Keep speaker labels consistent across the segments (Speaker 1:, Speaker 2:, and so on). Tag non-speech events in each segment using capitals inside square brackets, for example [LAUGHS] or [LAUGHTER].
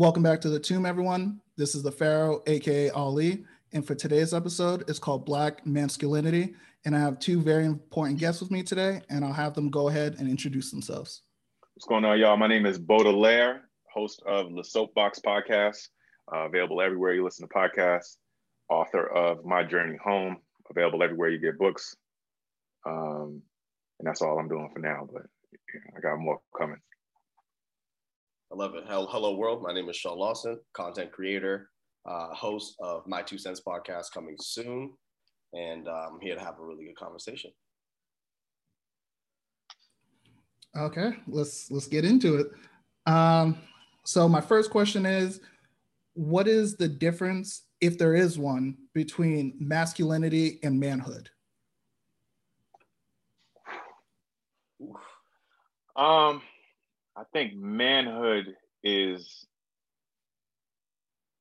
Speaker 1: Welcome back to the tomb, everyone. This is the Pharaoh, aka Ali, and for today's episode, it's called Black Masculinity. And I have two very important guests with me today, and I'll have them go ahead and introduce themselves.
Speaker 2: What's going on, y'all? My name is Baudelaire, host of the Soapbox Podcast, uh, available everywhere you listen to podcasts, author of My Journey Home, available everywhere you get books. Um, and that's all I'm doing for now, but I got more coming.
Speaker 3: I love it. Hello, world. My name is Shawn Lawson, content creator, uh, host of My Two Cents podcast coming soon. And I'm here to have a really good conversation.
Speaker 1: Okay, let's let's get into it. Um, so my first question is, what is the difference, if there is one, between masculinity and manhood?
Speaker 2: Um, I think manhood is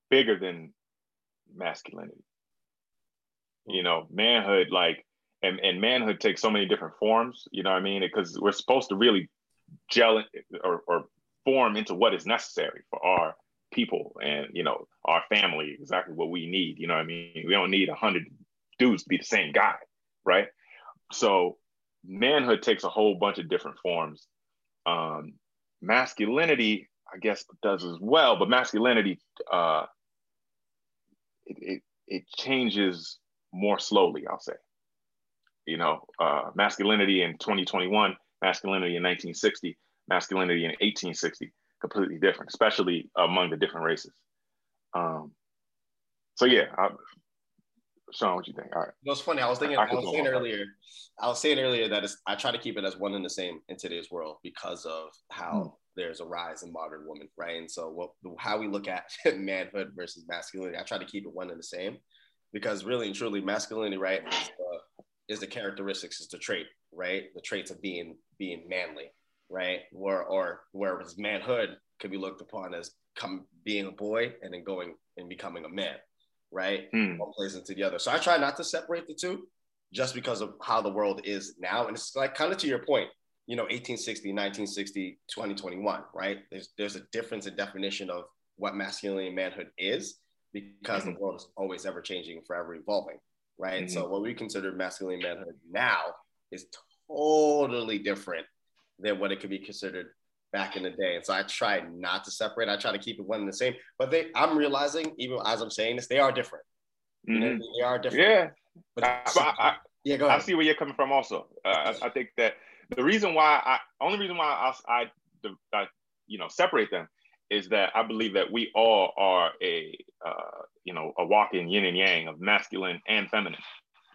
Speaker 2: bigger than masculinity. You know, manhood, like, and, and manhood takes so many different forms, you know what I mean? Because we're supposed to really gel or, or form into what is necessary for our people and, you know, our family, exactly what we need. You know what I mean? We don't need a hundred dudes to be the same guy, right? So manhood takes a whole bunch of different forms. Um, masculinity, I guess, does as well, but masculinity, uh, it, it, it changes more slowly, I'll say. You know, uh, masculinity in 2021, masculinity in 1960, masculinity in 1860, completely different, especially among the different races. Um, so yeah, I, Shawn, what do you think? All right.
Speaker 3: You know, it's funny. I was thinking. I, I was saying earlier. I was saying earlier that I try to keep it as one and the same in today's world because of how mm. there's a rise in modern women, right? And so, what how we look at [LAUGHS] manhood versus masculinity, I try to keep it one and the same because really and truly, masculinity, right, is the, is the characteristics, is the trait, right? The traits of being being manly, right? Or or whereas manhood could be looked upon as come being a boy and then going and becoming a man right? Hmm. One plays into the other. So I try not to separate the two just because of how the world is now. And it's like kind of to your point, you know, 1860, 1960, 2021, right? There's there's a difference in definition of what masculinity and manhood is because mm-hmm. the world is always ever changing, forever evolving, right? Mm-hmm. So what we consider masculinity and manhood now is totally different than what it could be considered back in the day. And so I try not to separate. I try to keep it one and the same. But they, I'm realizing, even as I'm saying this, they are different. Mm-hmm. You know, they are different.
Speaker 2: Yeah. But I, I, yeah, go ahead. I see where you're coming from. Also, uh, I, I, think that the reason why I, only reason why I, I, I, you know, separate them is that I believe that we all are a, uh, you know, a walking yin and yang of masculine and feminine.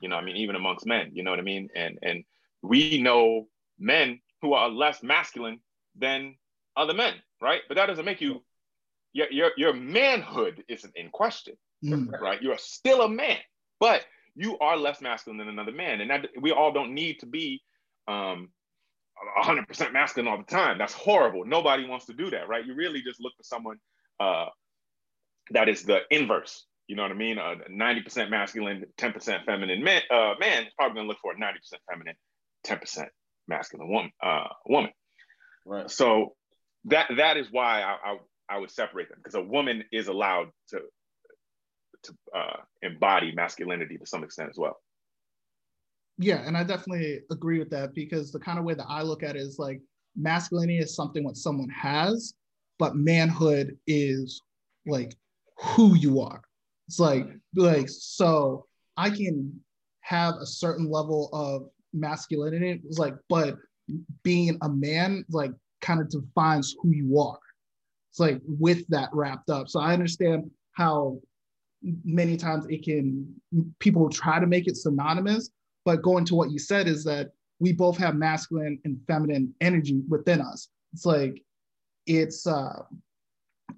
Speaker 2: You know, I mean, even amongst men. You know what I mean? And and we know men who are less masculine than other men, right? But that doesn't make you your your, your manhood isn't in question, mm. right? You're still a man, but you are less masculine than another man, and that we all don't need to be um 100% masculine all the time. That's horrible. Nobody wants to do that, right? You really just look for someone uh, that is the inverse. You know what I mean? A 90% masculine, 10% feminine man, uh, man is probably gonna look for a 90% feminine, 10% masculine woman. Uh, woman.
Speaker 3: Right.
Speaker 2: So that that is why I, I, I would separate them because a woman is allowed to to uh, embody masculinity to some extent as well.
Speaker 1: Yeah, and I definitely agree with that because the kind of way that I look at it is like masculinity is something what someone has, but manhood is like who you are. It's like like so I can have a certain level of masculinity. It's like, but being a man like kind of defines who you are. It's like with that wrapped up. So I understand how many times it can people try to make it synonymous, but going to what you said is that we both have masculine and feminine energy within us. It's like it's uh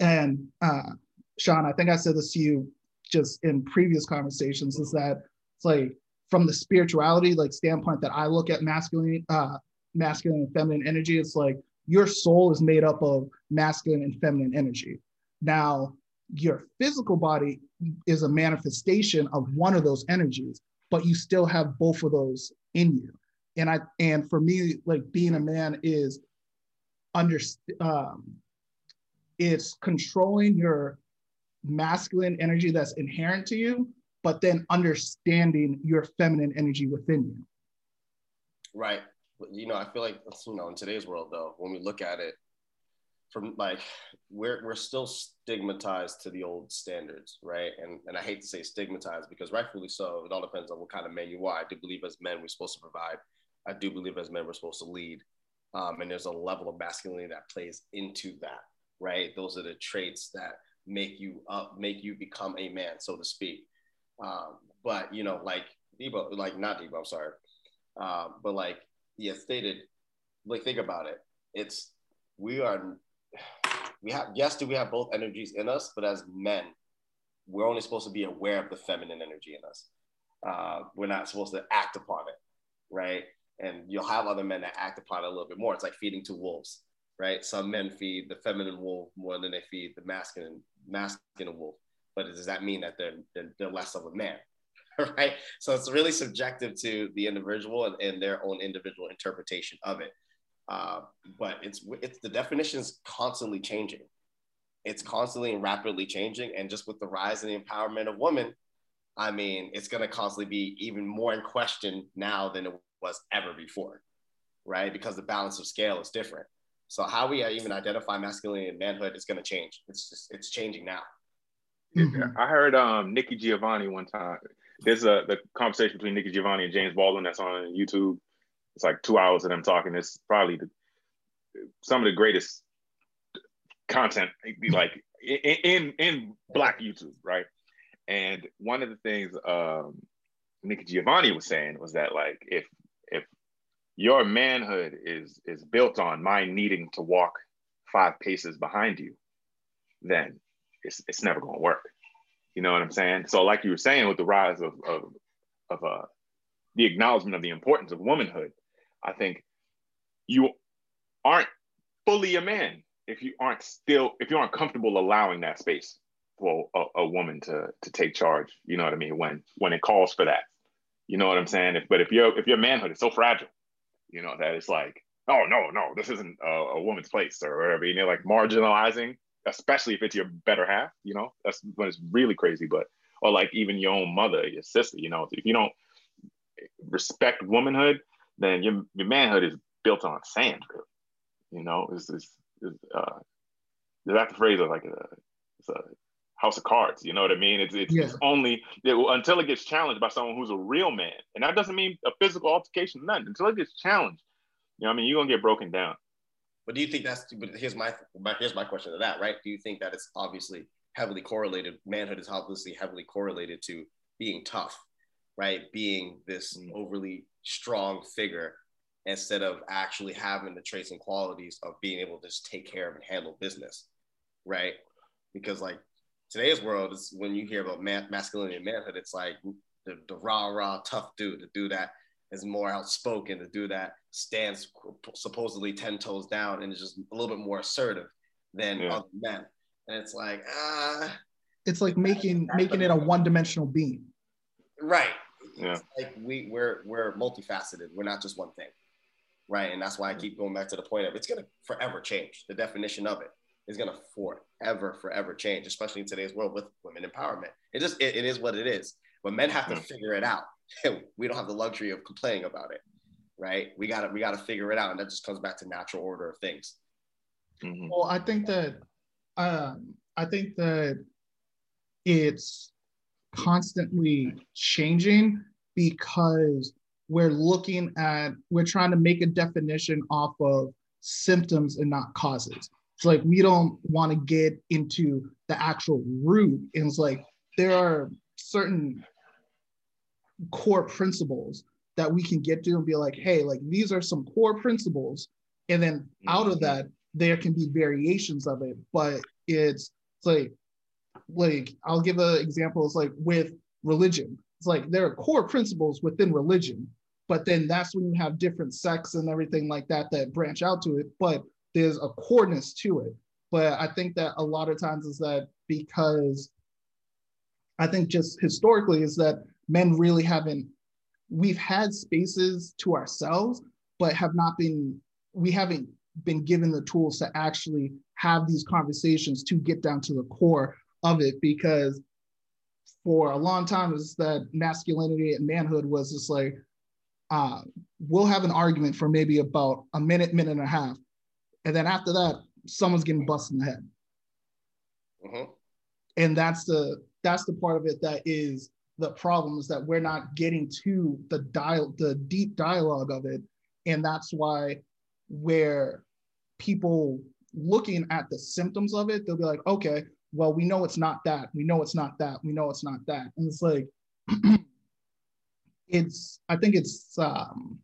Speaker 1: and uh Shawn, I think I said this to you just in previous conversations, is that it's like from the spirituality like standpoint that I look at masculine uh masculine and feminine energy, it's like your soul is made up of masculine and feminine energy. Now, your physical body is a manifestation of one of those energies, but you still have both of those in you. And I and for me, like being a man is under um, it's controlling your masculine energy that's inherent to you, but then understanding your feminine energy within you.
Speaker 3: Right. You know, I feel like you know, in today's world though, when we look at it from like we're we're still stigmatized to the old standards, right? And and I hate to say stigmatized because rightfully so. It all depends on what kind of man you are. I do believe as men we're supposed to provide. I do believe as men we're supposed to lead. Um, and there's a level of masculinity that plays into that, right? Those are the traits that make you up, make you become a man, so to speak. Um, but you know, like Debo, like not Debo, I'm sorry, uh, but like yeah, stated, like think about it. It's we are we have yes, do we have both energies in us, but as men, we're only supposed to be aware of the feminine energy in us. Uh, we're not supposed to act upon it, right? And you'll have other men that act upon it a little bit more. It's like feeding two wolves, right? Some men feed the feminine wolf more than they feed the masculine masculine wolf. But does that mean that they're, they're, they're less of a man? [LAUGHS] right? So it's really subjective to the individual and, and their own individual interpretation of it. Uh, but it's it's the definition is constantly changing. It's constantly and rapidly changing, and just with the rise and the empowerment of women, I mean, it's going to constantly be even more in question now than it was ever before, right? Because the balance of scale is different. So how we even identify masculinity and manhood is going to change. It's just it's changing now.
Speaker 2: Mm-hmm. I heard um, Nikki Giovanni one time. There's a the conversation between Nikki Giovanni and James Baldwin that's on YouTube. It's like two hours of them talking. It's probably the, some of the greatest content, like in, in Black YouTube, right? And one of the things um, Nikki Giovanni was saying was that like if if your manhood is is built on my needing to walk five paces behind you, then it's it's never going to work. You know what I'm saying? So, like you were saying, with the rise of of, of uh, the acknowledgement of the importance of womanhood, I think you aren't fully a man if you aren't still if you aren't comfortable allowing that space for a, a, woman to to take charge. You know what I mean? When when it calls for that, you know what I'm saying? If, but if your if your manhood is so fragile, you know that it's like, oh no no, this isn't a, a woman's place or whatever. And you're like marginalizing, especially if it's your better half. You know that's when it's really crazy. But or like even your own mother, your sister. You know if you don't respect womanhood, then your your manhood is built on sand. Really. You know, it's, it's, it's uh, that's the phrase of like a, it's a house of cards. You know what I mean? It's it's, yeah. it's only it, until it gets challenged by someone who's a real man, and that doesn't mean a physical altercation. Nothing until it gets challenged. You know, what I mean, you're gonna get broken down.
Speaker 3: But do you think that's? But here's my, my here's my question to that. Right? Do you think that it's obviously heavily correlated? Manhood is obviously heavily correlated to being tough, right? Being this mm. overly strong figure instead of actually having the traits and qualities of being able to just take care of and handle business, right? Because like today's world is when you hear about man, masculinity and manhood, it's like the, the rah rah tough dude, the dude that is more outspoken, the dude that stands supposedly ten toes down and is just a little bit more assertive than yeah. other men. And it's like ah, uh,
Speaker 1: it's like making making it a one dimensional being.
Speaker 3: Right. Yeah. It's like we we're we're multifaceted. We're not just one thing. Right. And that's why I keep going back to the point of it's gonna forever change the definition of it is going to forever, forever change, especially in today's world with women empowerment. It just, it, it is what it is. But men have to figure it out. [LAUGHS] we don't have the luxury of complaining about it, right? We got to, we got to figure it out. And that just comes back to natural order of things.
Speaker 1: Mm-hmm. Well, I think that, um, I think that it's constantly changing because we're looking at, we're trying to make a definition off of symptoms and not causes. It's like we don't want to get into the actual root. And it's like there are certain core principles that we can get to and be like, hey, like these are some core principles. And then out of mm-hmm. that, there can be variations of it. But it's, it's like, like I'll give an example. It's like with religion. It's like there are core principles within religion, but then that's when you have different sects and everything like that that branch out to it. But there's a coreness to it. But I think that a lot of times is that because I think just historically is that men really haven't, we've had spaces to ourselves, but have not been, we haven't been given the tools to actually have these conversations to get down to the core of it because for a long time it's that masculinity and manhood was just like uh, we'll have an argument for maybe about a minute minute and a half and then after that someone's getting busted in the head mm-hmm. and that's the that's the part of it that is the problem is that we're not getting to the dial the deep dialogue of it. And that's why where people looking at the symptoms of it they'll be like okay well we know it's not that. We know it's not that. We know it's not that. And it's like [CLEARS THROAT] it's i think it's um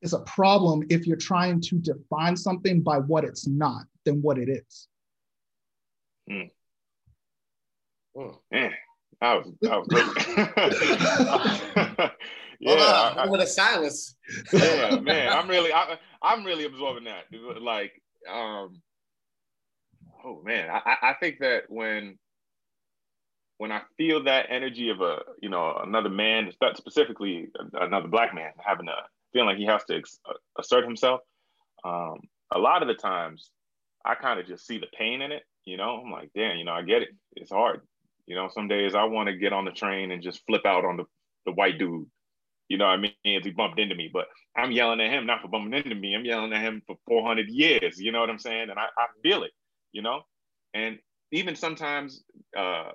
Speaker 1: it's a problem if you're trying to define something by what it's not than what it is. Mm.
Speaker 2: Oh. I was, I was
Speaker 3: yeah, [LAUGHS] Hold on, with a silence.
Speaker 2: yeah, man, I'm really, I, I'm really absorbing that. Like, um, oh man, I, I think that when, when I feel that energy of a, you know, another man, specifically another black man, having a feeling like he has to ex- assert himself, um, a lot of the times, I kind of just see the pain in it. You know, I'm like, damn, you know, I get it. It's hard. You know, some days I want to get on the train and just flip out on the, the white dude. You know what I mean? As he bumped into me, but I'm yelling at him not for bumping into me. I'm yelling at him for 400 years. You know what I'm saying? And I, I feel it. You know, and even sometimes, uh,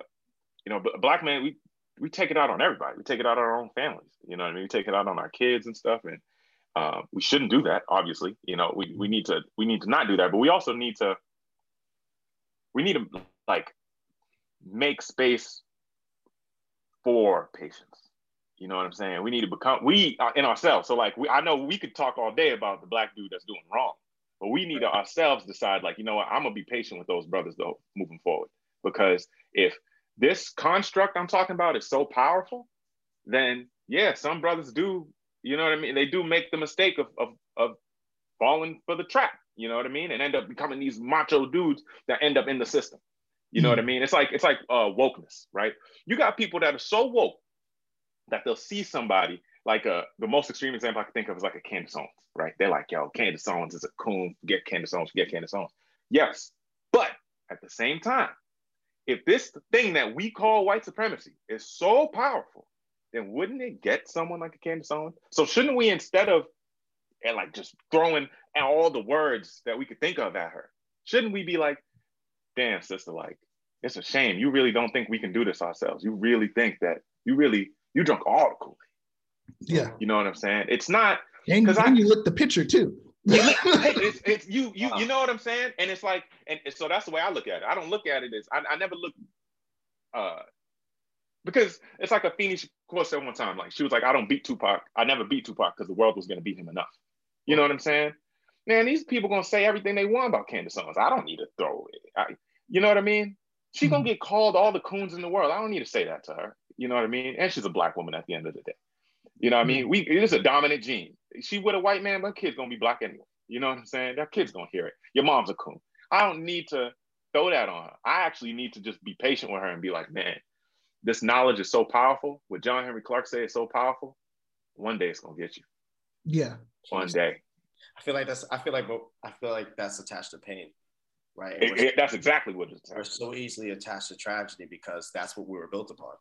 Speaker 2: you know, black man, we we take it out on everybody. We take it out on our own families. You know what I mean? We take it out on our kids and stuff. And uh, we shouldn't do that. Obviously, you know, we we need to we need to not do that. But we also need to we need to like make space for patience. You know what I'm saying? We need to become we are in ourselves. So like we, I know we could talk all day about the black dude that's doing wrong, but we need to ourselves decide like you know what I'm gonna be patient with those brothers though moving forward because if this construct I'm talking about is so powerful, then yeah, some brothers do. You know what I mean? They do make the mistake of of, of falling for the trap. You know what I mean? And end up becoming these macho dudes that end up in the system. You know mm what I mm-hmm. mean? It's like it's like uh, wokeness, right? You got people that are so woke that they'll see somebody like uh, the most extreme example I can think of is like a Candace Owens, right? They're like, yo, Candace Owens is a coon. Get Candace Owens. Get Candace Owens. Yes, but at the same time, if this thing that we call white supremacy is so powerful, then wouldn't it get someone like a Candace Owens? So shouldn't we instead of and like just throwing all the words that we could think of at her, shouldn't we be like, damn, sister, like, it's a shame. You really don't think we can do this ourselves. You really think that you really, you drunk all the Kool
Speaker 1: Yeah.
Speaker 2: You know what I'm saying? It's not.
Speaker 1: Because I you look the picture too. [LAUGHS]
Speaker 2: it's, it's you you you know what I'm saying? And it's like, and so that's the way I look at it. I don't look at it as I, I never look uh because it's like a Phoenix quote said one time, like she was like, I don't beat Tupac. I never beat Tupac because the world was gonna beat him enough. You know what I'm saying? Man, these people gonna say everything they want about Candace Owens. I don't need to throw it. I, you know what I mean? She gonna mm-hmm. get called all the coons in the world. I don't need to say that to her. You know what I mean? And she's a black woman at the end of the day. You know what I mean? Mm-hmm. We it is a dominant gene. She with a white man, but kid's gonna be black anyway. You know what I'm saying? That kid's gonna hear it. Your mom's a coon. I don't need to throw that on her. I actually need to just be patient with her and be like, man, this knowledge is so powerful. What John Henrik Clarke said is so powerful. One day it's gonna get you.
Speaker 1: Yeah.
Speaker 2: One day.
Speaker 3: I feel like that's. I feel like. I feel like that's attached to pain, right?
Speaker 2: It, it, that's exactly what it's.
Speaker 3: We're so easily attached to tragedy because that's what we were built upon,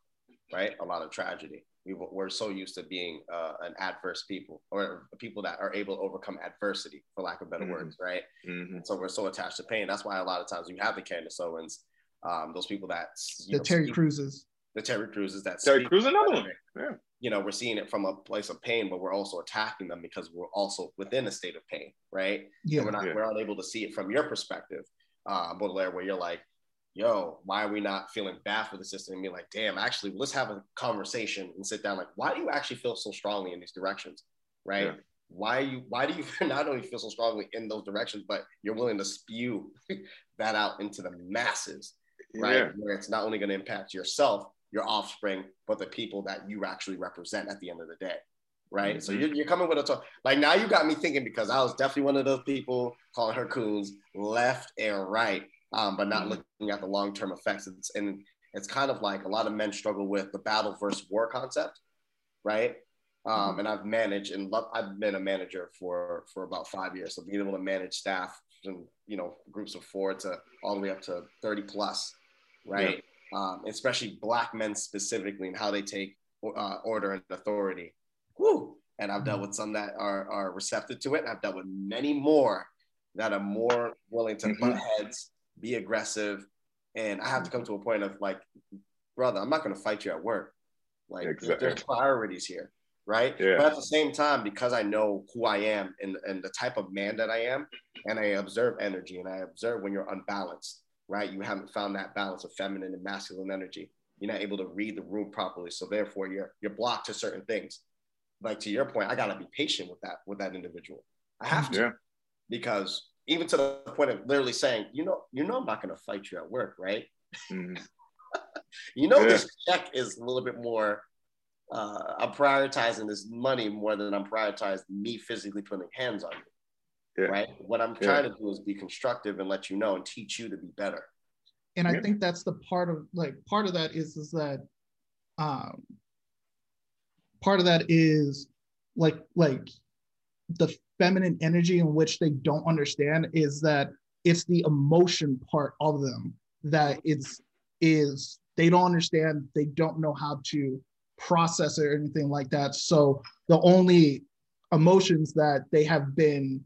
Speaker 3: right? A lot of tragedy. We, we're so used to being uh, an adverse people or people that are able to overcome adversity, for lack of better mm-hmm. words, right? Mm-hmm. So we're so attached to pain. That's why a lot of times you have the Candace Owens, um, those people that
Speaker 1: the know, Terry Cruises,
Speaker 3: the Terry Cruises that
Speaker 2: Terry Crews, another one. Yeah
Speaker 3: you know, we're seeing it from a place of pain, but we're also attacking them because we're also within a state of pain, right? Yeah. And we're not, yeah. we're unable to see it from your perspective, uh, Baudelaire, where you're like, yo, why are we not feeling bad for the system? And be like, damn, actually, let's have a conversation and sit down. Like, why do you actually feel so strongly in these directions, right? Yeah. Why you why do you [LAUGHS] not only feel so strongly in those directions, but you're willing to spew [LAUGHS] that out into the masses, right? Yeah. Where it's not only going to impact yourself, your offspring, but the people that you actually represent at the end of the day. Right. Mm-hmm. So you're, you're coming with a talk. Like now you got me thinking because I was definitely one of those people calling her coons left and right, um, but not mm-hmm. looking at the long term effects. It's, and it's kind of like a lot of men struggle with the battle versus war concept. Right. Um, mm-hmm. and I've managed and love, I've been a manager for for about five years. So being able to manage staff and you know groups of four to all the way up to 30 plus, right? Yeah. Um, especially black men specifically and how they take uh, order and authority. Woo! And I've dealt mm-hmm. with some that are, are receptive to it. And I've dealt with many more that are more willing to butt mm-hmm. heads, be aggressive. And I have to come to a point of like, brother, I'm not going to fight you at work. Like, exactly. there's priorities here right? Yeah. But at the same time, because I know who I am and, and the type of man that I am, and I observe energy and I observe when you're unbalanced, right? You haven't found that balance of feminine and masculine energy. You're not able to read the room properly. So therefore you're you're blocked to certain things. Like to your point, I gotta be patient with that with that individual. I have to. Yeah. Because even to the point of literally saying, you know, you know I'm not gonna fight you at work, right? Mm. [LAUGHS] you know yeah. this check is a little bit more uh, I'm prioritizing this money more than I'm prioritizing me physically putting hands on you. Yeah. Right. What I'm trying yeah. to do is be constructive and let you know and teach you to be better.
Speaker 1: And I think that's the part of like part of that is is that um part of that is like like the feminine energy in which they don't understand is that it's the emotion part of them that it's is they don't understand they don't know how to process it or anything like that. So the only emotions that they have been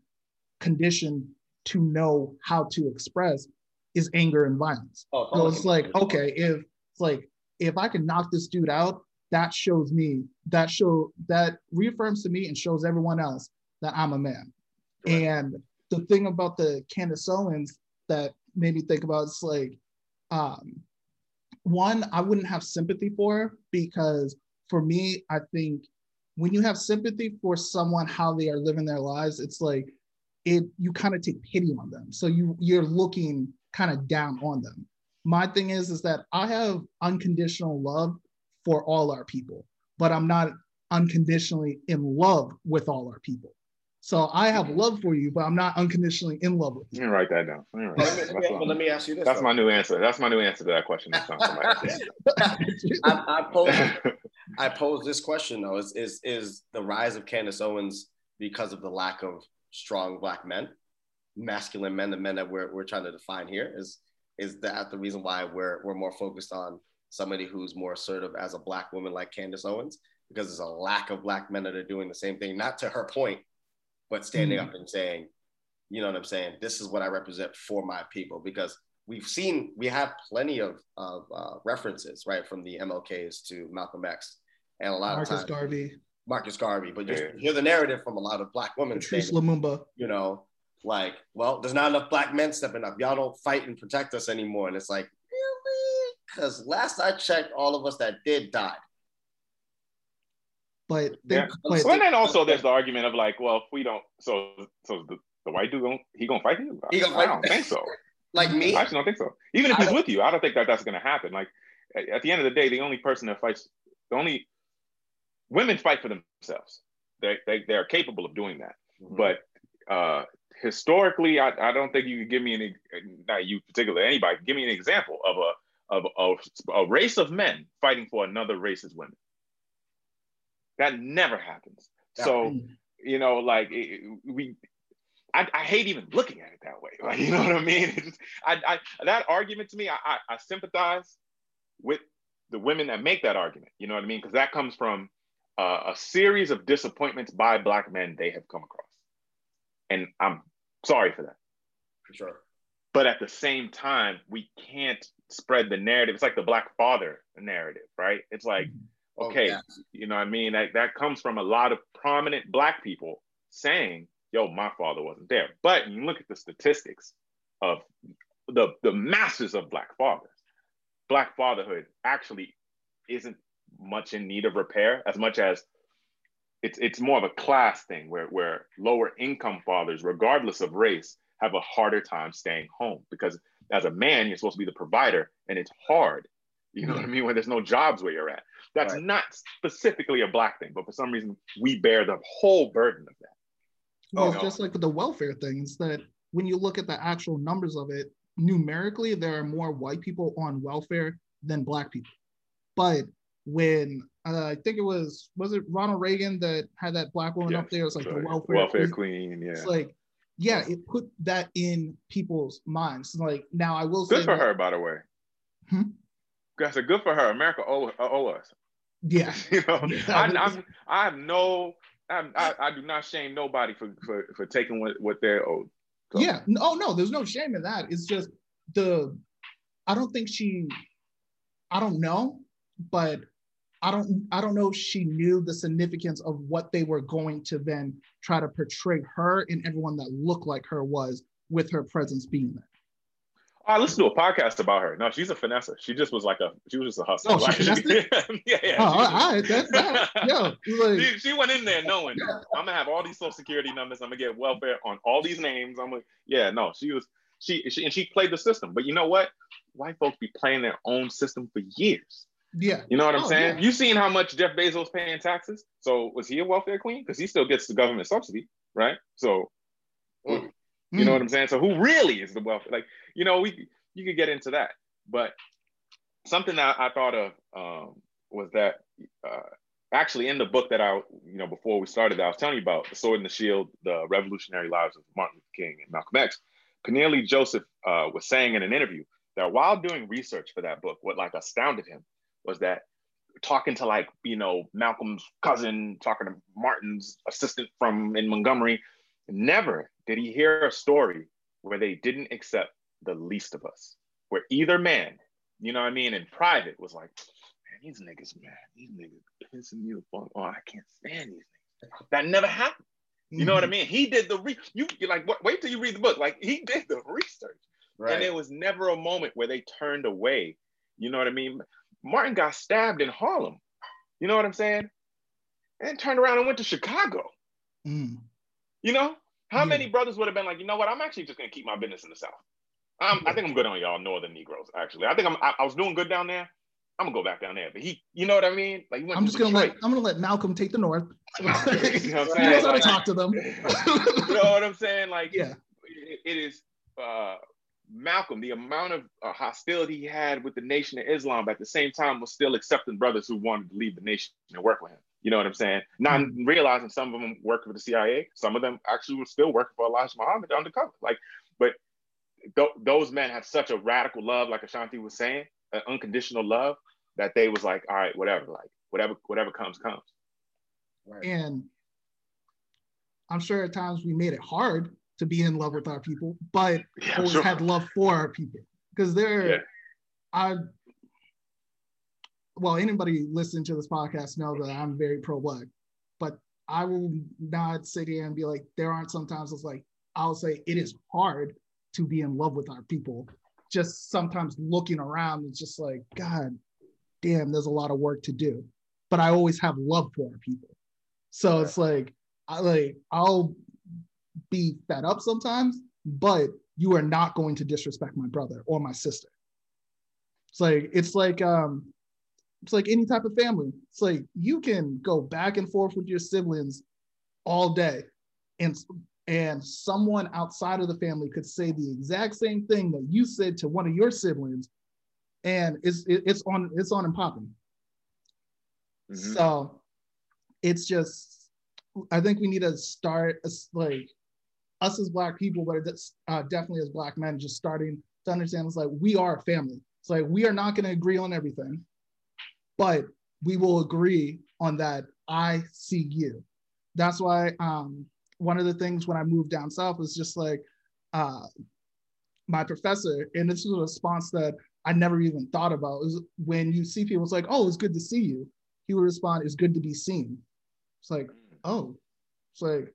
Speaker 1: conditioned to know how to express is anger and violence. Oh, so it's like, okay, if it's like if I can knock this dude out, that shows me that show that reaffirms to me and shows everyone else that I'm a man. Right. And the thing about the Candace Owens that made me think about is like um one, I wouldn't have sympathy for her because for me, I think when you have sympathy for someone, how they are living their lives, it's like it you kind of take pity on them. So you you're looking kind of down on them. My thing is is that I have unconditional love for all our people, but I'm not unconditionally in love with all our people. So I have love for you, but I'm not unconditionally in love with
Speaker 2: you. Let me write that down. Let me, write that.
Speaker 3: Let, me, let me ask you this.
Speaker 2: That's though. my new answer. That's my new answer to that question. [LAUGHS] I,
Speaker 3: I, pose, I pose this question though: Is is is the rise of Candace Owens because of the lack of strong black men, masculine men, the men that we're we're trying to define here? Is is that the reason why we're we're more focused on somebody who's more assertive as a black woman like Candace Owens? Because there's a lack of black men that are doing the same thing. Not to her point but standing mm-hmm. up and saying, you know what I'm saying? This is what I represent for my people because we've seen we have plenty of, of uh, references right from the MLKs to Malcolm X and a lot
Speaker 1: Marcus
Speaker 3: of times
Speaker 1: Garvey.
Speaker 3: Marcus Garvey, but you hear the narrative from a lot of black women.
Speaker 1: Patrice saying, Lumumba.
Speaker 3: You know, like, well, there's not enough black men stepping up. Y'all don't fight and protect us anymore. And it's like, really? Because last I checked, all of us that did died.
Speaker 1: But, they, yeah.
Speaker 2: but well, then also there's the argument of like, well, if we don't, so so the, the white dude going he gonna fight you? He gonna I, fight I don't think so. [LAUGHS]
Speaker 3: like me,
Speaker 2: I actually don't think so. Even if he's with you, I don't think that that's gonna happen. Like at, at the end of the day, the only person that fights, the only women fight for themselves. They they they are capable of doing that. Mm-hmm. But uh, historically, I, I don't think you could give me any, not you particularly, anybody, give me an example of a of a, a race of men fighting for another race's women. That never happens. So, you know, like it, we, I, I, hate even looking at it that way. [LAUGHS] Like, you know what I mean? Just, I, I, that argument to me, I, I, I sympathize with the women that make that argument. You know what I mean? Because that comes from uh, a series of disappointments by Black men they have come across. And I'm sorry for that.
Speaker 3: For sure.
Speaker 2: But at the same time, we can't spread the narrative. It's like the Black father narrative, right? It's like, mm-hmm Oh, okay, oh, yeah. you know what I mean? That, that comes from a lot of prominent Black people saying, yo, my father wasn't there. But you look at the statistics of the, the masses of Black fathers, Black fatherhood actually isn't much in need of repair as much as it's, it's more of a class thing where, where lower income fathers, regardless of race, have a harder time staying home because as a man, you're supposed to be the provider and it's hard. You know what I mm-hmm. mean? When there's no jobs where you're at. That's right. not specifically a black thing, but for some reason we bear the whole burden of that.
Speaker 1: Oh, well, it's just like the welfare things that when you look at the actual numbers of it, numerically, there are more white people on welfare than black people. But when uh, I think it was was it Ronald Reagan that had that black woman up there? It was like the welfare, welfare queen. Yeah, it's like yeah, it put that in people's minds. Like now, I will
Speaker 2: good
Speaker 1: say
Speaker 2: for that, her, by the way. Hmm? I said good for her. America owe, owe us.
Speaker 1: Yeah, [LAUGHS]
Speaker 2: you know, [LAUGHS] yeah, I, I'm, I have no, I'm, I, I do not shame nobody for for, for taking what, what they're owed.
Speaker 1: So. Yeah, no, no, there's no shame in that. It's just the, I don't think she, I don't know, but I don't I don't know if she knew the significance of what they were going to then try to portray her and everyone that looked like her was with her presence being there.
Speaker 2: I listened to a podcast about her. No, she's a finesse. She just was like a she was just a hustler. Oh, she like, [LAUGHS] yeah, yeah. Oh, all right. That's that. Yeah. Like, [LAUGHS] she, she, went in there knowing yeah. I'm gonna have all these social security numbers. I'm gonna get welfare on all these names. I'm like, yeah, no, she was she, she and she played the system. But you know what? White folks be playing their own system for years.
Speaker 1: Yeah.
Speaker 2: You know what I'm oh, saying? Yeah. You seen how much Jeff Bezos paying taxes? So was he a welfare queen? Because he still gets the government subsidy, right? So mm. you know what I'm saying? So who really is the welfare? Like, you know, we you could get into that. But something that I thought of um, was that uh, actually in the book that I, you know, before we started, I was telling you about the Sword and the Shield, the revolutionary lives of Martin Luther King and Malcolm X. Cornelius Joseph uh, was saying in an interview that while doing research for that book, what like astounded him was that talking to like you know Malcolm's cousin, talking to Martin's assistant from in Montgomery, never did he hear a story where they didn't accept the least of us. Where either man, you know what I mean, in private was like, man, these niggas, man, these niggas pissing me off. Oh, I can't stand these niggas. That never happened. You know what I mm-hmm. mean? He did the re- you like what, wait till you read the book. Like he did the research. Right. And there was never a moment where they turned away. You know what I mean? Martin got stabbed in Harlem. You know what I'm saying? And turned around and went to Chicago. Mm. You know, how yeah. many brothers would have been like, you know what? I'm actually just gonna keep my business in the South. I'm, I think I'm good on y'all Northern Negroes. Actually, I think I'm. I, I, was doing good down there. I'm gonna go back down there. But he, you know what I mean? Like,
Speaker 1: I'm just gonna let I'm gonna let Malcolm take the North. [LAUGHS] [LAUGHS] you know what I'm saying? He knows how to talk to them. [LAUGHS]
Speaker 2: you know what I'm saying? Like, yeah, it, it is. Uh, Malcolm, the amount of uh, hostility he had with the Nation of Islam, but at the same time was still accepting brothers who wanted to leave the nation and work with him. You know what I'm saying? Not mm-hmm. realizing some of them worked for the CIA, some of them actually were still working for Elijah Muhammad undercover. Like, but th- those men had such a radical love, like Ashanti was saying, an unconditional love, that they was like, all right, whatever, like whatever, whatever comes, comes.
Speaker 1: Right. And I'm sure at times we made it hard to be in love with our people, but yeah, always sure. had love for our people because they're, yeah. I, well, anybody listening to this podcast know that I'm very pro-black, but I will not sit here and be like, there aren't sometimes it's like, I'll say it is hard to be in love with our people. Just sometimes looking around, it's just like, God damn, there's a lot of work to do. But I always have love for our people. So it's like, I like I'll be fed up sometimes, but you are not going to disrespect my brother or my sister. It's like it's like um it's like any type of family. It's like you can go back and forth with your siblings all day and and someone outside of the family could say the exact same thing that you said to one of your siblings and it's it's on it's on and popping. Mm-hmm. So it's just I think we need to start like us as black people, but uh, definitely as black men, just starting to understand it's like we are a family. It's like we are not going to agree on everything, but we will agree on that. I see you. That's why um, one of the things when I moved down south was just like uh, my professor, and this was a response that I never even thought about. Is when you see people, it's like, oh, it's good to see you. He would respond, "It's good to be seen." It's like, oh, it's like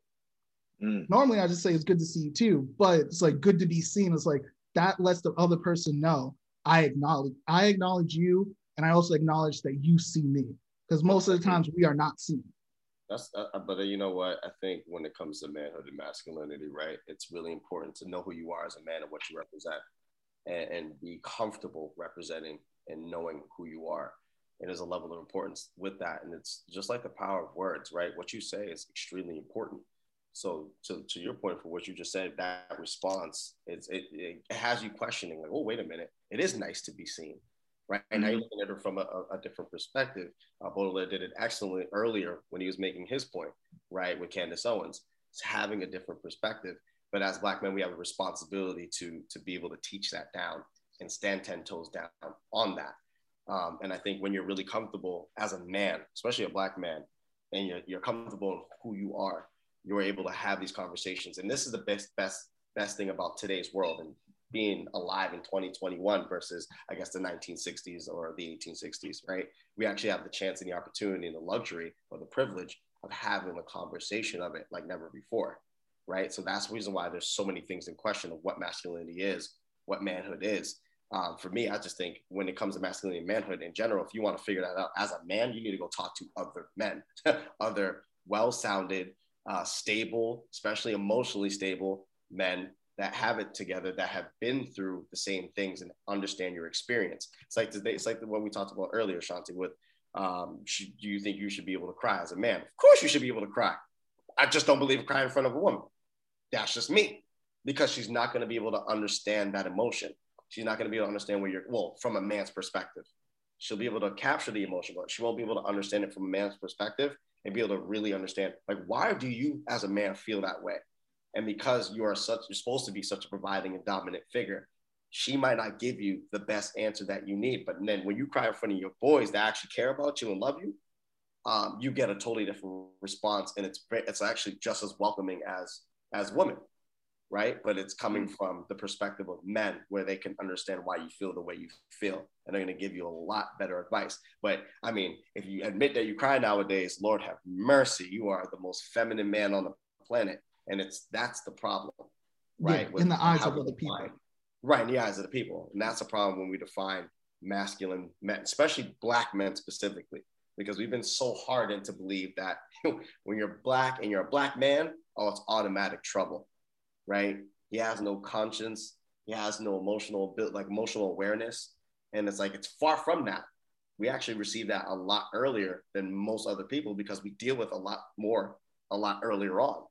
Speaker 1: Mm. Normally, I just say it's good to see you too, but it's like good to be seen. It's like that lets the other person know I acknowledge I acknowledge you, and I also acknowledge that you see me because most of the times we are not seen.
Speaker 3: That's uh, uh, but uh, you know what I think when it comes to manhood and masculinity, right? It's really important to know who you are as a man and what you represent, and, and be comfortable representing and knowing who you are. And there's a level of importance with that, and it's just like the power of words, right? What you say is extremely important so to, to your point for what you just said, that response, it's, it, it has you questioning like, oh, wait a minute, it is nice to be seen, right? Mm-hmm. And now you're looking at it from a, a different perspective. Uh, Baudelaire did it excellently earlier when he was making his point, right, with Candace Owens. It's having a different perspective. But as Black men, we have a responsibility to, to be able to teach that down and stand 10 toes down on that. Um, and I think when you're really comfortable as a man, especially a Black man, and you're, you're comfortable in who you are, you're able to have these conversations. And this is the best, best, best thing about today's world. And being alive in 2021 versus I guess the 1960s or the 1860s, right? We actually have the chance and the opportunity and the luxury or the privilege of having a conversation of it like never before, right? So that's the reason why there's so many things in question of what masculinity is, what manhood is. Um, for me, I just think when it comes to masculinity and manhood in general, if you want to figure that out as a man, you need to go talk to other men, [LAUGHS] other well-sounded, uh, stable, especially emotionally stable men that have it together that have been through the same things and understand your experience. It's like today, it's like one we talked about earlier, Shanti, with um, should, do you think you should be able to cry as a man? Of course you should be able to cry. I just don't believe crying in front of a woman. That's just me. Because she's not going to be able to understand that emotion. She's not going to be able to understand where you're, well, from a man's perspective. She'll be able to capture the emotion, but she won't be able to understand it from a man's perspective and be able to really understand, like, why do you as a man feel that way? And because you are such, you're supposed to be such a providing and dominant figure, she might not give you the best answer that you need. But then when you cry in front of your boys that actually care about you and love you, um, you get a totally different response, and it's it's actually just as welcoming as as women, right? But it's coming mm. from the perspective of men, where they can understand why you feel the way you feel, and they're going to give you a lot better advice. But I mean, if you admit that you cry nowadays, Lord have mercy, you are the most feminine man on the planet and it's that's the problem right
Speaker 1: yeah, in the eyes of other people
Speaker 3: right in the eyes of the people and that's a problem when we define masculine men especially black men specifically because we've been so hardened to believe that [LAUGHS] when you're black and you're a black man oh it's automatic trouble right he has no conscience he has no emotional like emotional awareness and it's like it's far from that we actually receive that a lot earlier than most other people because we deal with a lot more a lot earlier on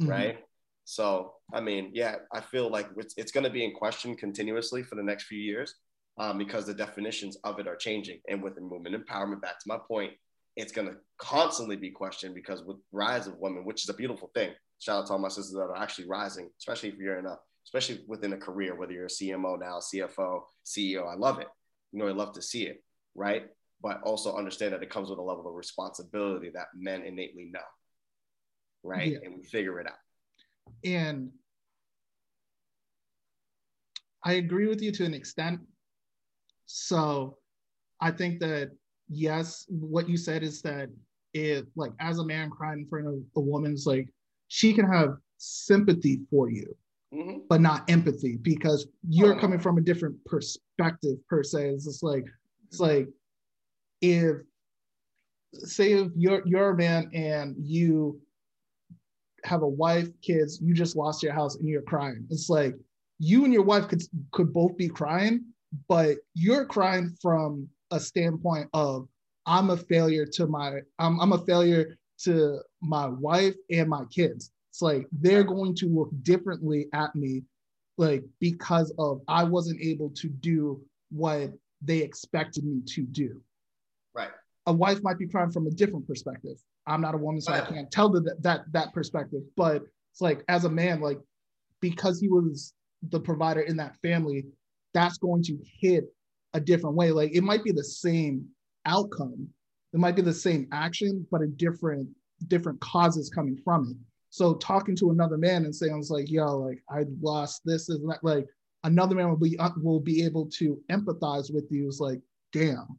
Speaker 3: mm-hmm. right? So, I mean, yeah, I feel like it's, it's going to be in question continuously for the next few years um, because the definitions of it are changing. And with the movement empowerment, back to my point, it's going to constantly be questioned because with rise of women, which is a beautiful thing. Shout out to all my sisters that are actually rising, especially if you're in a, especially within a career, whether you're a CMO now, CFO, CEO. I love it. You know, I love to see it, right? But also understand that it comes with a level of responsibility that men innately know right? Yeah. And we figure it out.
Speaker 1: And I agree with you to an extent. So I think that yes, what you said is that it like as a man crying in front of a woman's like she can have sympathy for you, mm-hmm. but not empathy because you're oh, coming from a different perspective per se. It's just like it's like if say if you're you're a man and you have a wife, kids, you just lost your house and you're crying. It's like you and your wife could could both be crying, but you're crying from a standpoint of I'm a failure to my I'm, I'm a failure to my wife and my kids. It's like they're going to look differently at me, like because of I wasn't able to do what they expected me to do.
Speaker 3: Right.
Speaker 1: A wife might be crying from a different perspective. I'm not a woman, so I can't tell that that that perspective. But it's like as a man, like because he was the provider in that family, that's going to hit a different way. Like it might be the same outcome, it might be the same action, but a different different causes coming from it. So talking to another man and saying, "I was like, yo, like I lost this and that," like another man will be uh, will be able to empathize with you. is like, damn,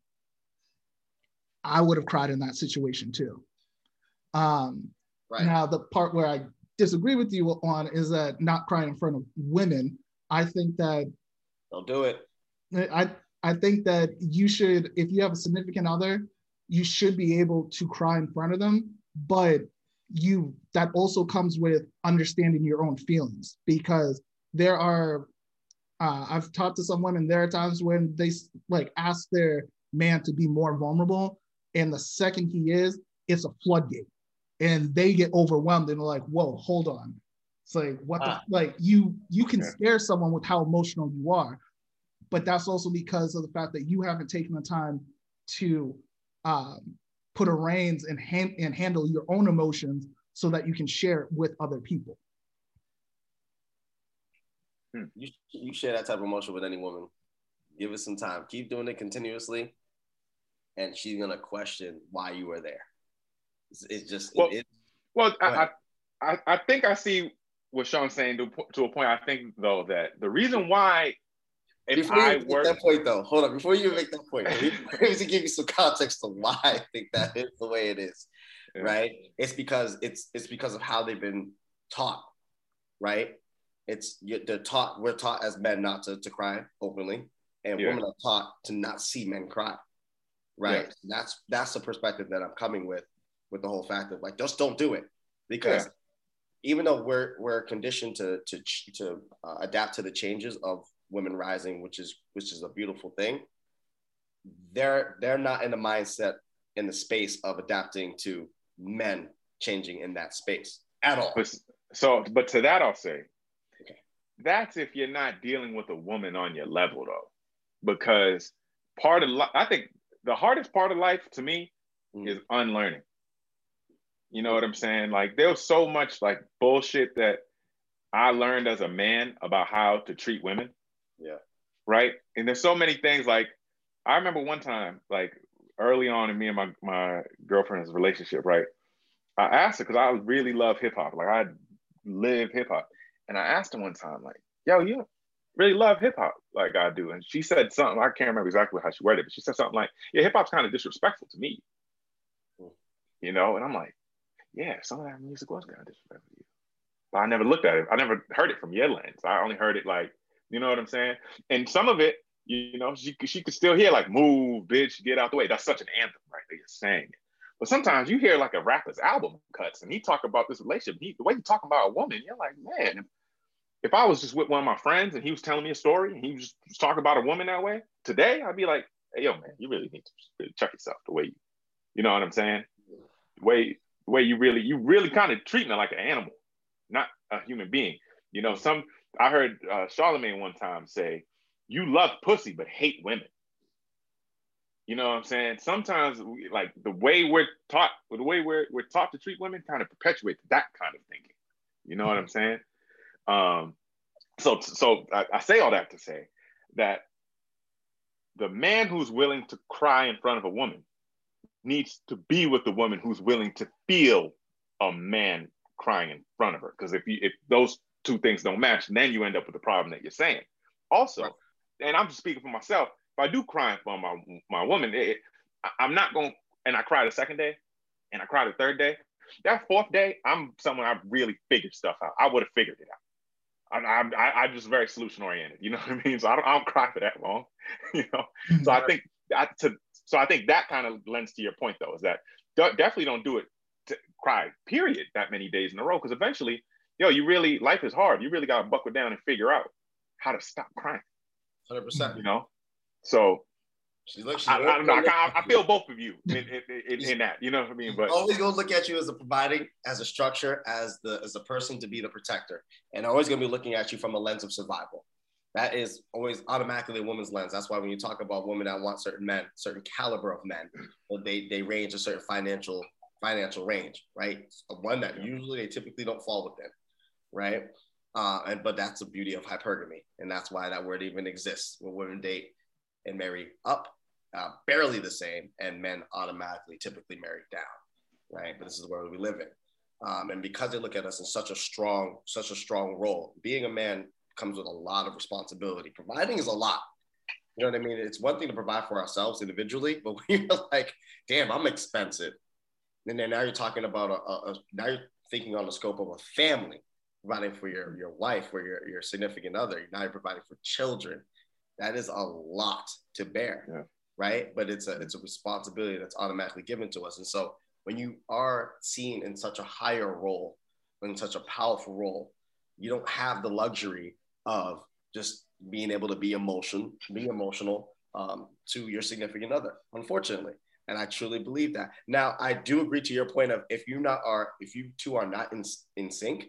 Speaker 1: I would have cried in that situation too. Um, right. Now, the part where I disagree with you on is that not crying in front of women. I think that
Speaker 3: don't do it.
Speaker 1: I I think that you should, if you have a significant other, you should be able to cry in front of them, but you that also comes with understanding your own feelings because there are uh, I've talked to some women. There are times when they like ask their man to be more vulnerable, and the second he is, it's a floodgate and they get overwhelmed and they're like, whoa, hold on. It's like what the, ah. like you you can scare someone with how emotional you are, but that's also because of the fact that you haven't taken the time to um, put a reins and, hand, and handle your own emotions so that you can share it with other people.
Speaker 3: Hmm. You, you share that type of emotion with any woman. Give it some time. Keep doing it continuously, and she's gonna question why you were there. It's, it's just
Speaker 2: well.
Speaker 3: It,
Speaker 2: well, I, I I think I see what Shawn's saying to, to a point. I think though that the reason why
Speaker 3: if before I you work, that point though, hold on. Before you make that point, [LAUGHS] let me [LAUGHS] give you some context of why I think that is the way it is. Yeah. Right? It's because it's it's because of how they've been taught. Right? It's they're taught. We're taught as men not to, to cry openly, and yeah. women are taught to not see men cry. Right? Yeah. That's that's the perspective that I'm coming with with the whole fact of like just don't do it because even though we're we're conditioned to to to uh, adapt to the changes of women rising, which is which is a beautiful thing. They're they're not in the mindset in the space of adapting to men changing in that space at all.
Speaker 2: But, so, but to that I'll say, okay. that's if you're not dealing with a woman on your level though, because part of I think the hardest part of life to me mm. is unlearning. You know what I'm saying? Like there's so much like bullshit that I learned as a man about how to treat women
Speaker 3: yeah.
Speaker 2: Right. And there's so many things like I remember one time, like early on in me and my, my girlfriend's relationship, right? I asked her because I really love hip hop. Like I live hip hop. And I asked her one time, like, yo, you really love hip hop like I do. And she said something, I can't remember exactly how she worded it, but she said something like, yeah, hip hop's kind of disrespectful to me. Mm. You know, and I'm like, yeah, some of that music was kind of disrespectful to you. But I never looked at it. I never heard it from your lens. I only heard it like you know what I'm saying? And some of it, you know, she, she could still hear like "Move, bitch, get out the way." That's such an anthem, right? They just sang it. But sometimes you hear like a rapper's album cuts, and he talk about this relationship. He, the way he talk about a woman, you're like, man, if, I was just with one of my friends and he was telling me a story and he was just talking about a woman that way, today I'd be like, hey, yo, man, you really need to check yourself the way you, you know what I'm saying? The way, the way you really, you really kind of treating her like an animal, not a human being. You know, some I heard uh, Charlemagne one time say, "You love pussy but hate women." You know what I'm saying? Sometimes, we, like the way we're taught, the way we're we're taught to treat women, kind of perpetuates that kind of thinking. You know what I'm saying? Um, so, so I, I say all that to say that the man who's willing to cry in front of a woman needs to be with the woman who's willing to feel a man crying in front of her. Because if you if those two things don't match, then you end up with the problem that you're saying. Also, right. and I'm just speaking for myself. If I do cry for my my woman, it, I'm not going. And I cry the second day, and I cry the third day. That fourth day, I'm someone I really figured stuff out. I would have figured it out. I'm, I, I'm just very solution oriented. You know what I mean? So I don't, I don't cry for that long. [LAUGHS] You know. So I think I, to so I think that kind of lends to your point though, is that definitely don't do it to cry. Period. That many days in a row, because eventually yo, you really life is hard. You really got to buckle down and figure out how to stop crying.
Speaker 3: Hundred percent.
Speaker 2: You know, so. Like, she's I, I, know, I, I, [LAUGHS] feel both of you in, in, in, in, that. You know what I mean? But
Speaker 3: always gonna look at you as a providing, as a structure, as the as a person to be the protector, and always gonna be looking at you from a lens of survival. That is always automatically a woman's lens. That's why when you talk about women that want certain men, certain caliber of men, well, they they range a certain financial financial range, right? One that usually they typically don't fall within right? Uh, and but that's the beauty of hypergamy, and that's why that word even exists. When women date and marry up, uh, barely the same, and men automatically typically marry down, right? But this is the world we live in, um, and because they look at us in such a strong, such a strong role, being a man comes with a lot of responsibility. Providing is a lot. You know what I mean? It's one thing to provide for ourselves individually, [LAUGHS] but when you're like, damn, I'm expensive. And then now you're talking about a, a, a now you're thinking on the scope of a family providing for your, your wife or your, your significant other. Now you're providing for children. That is a lot to bear, yeah. right? But it's a it's a responsibility that's automatically given to us. And so when you are seen in such a higher role, in such a powerful role, you don't have the luxury of just being able to be emotion, be emotional um, to your significant other, unfortunately. And I truly believe that. Now, I do agree to your point of if you not are, if you two are not in, in sync,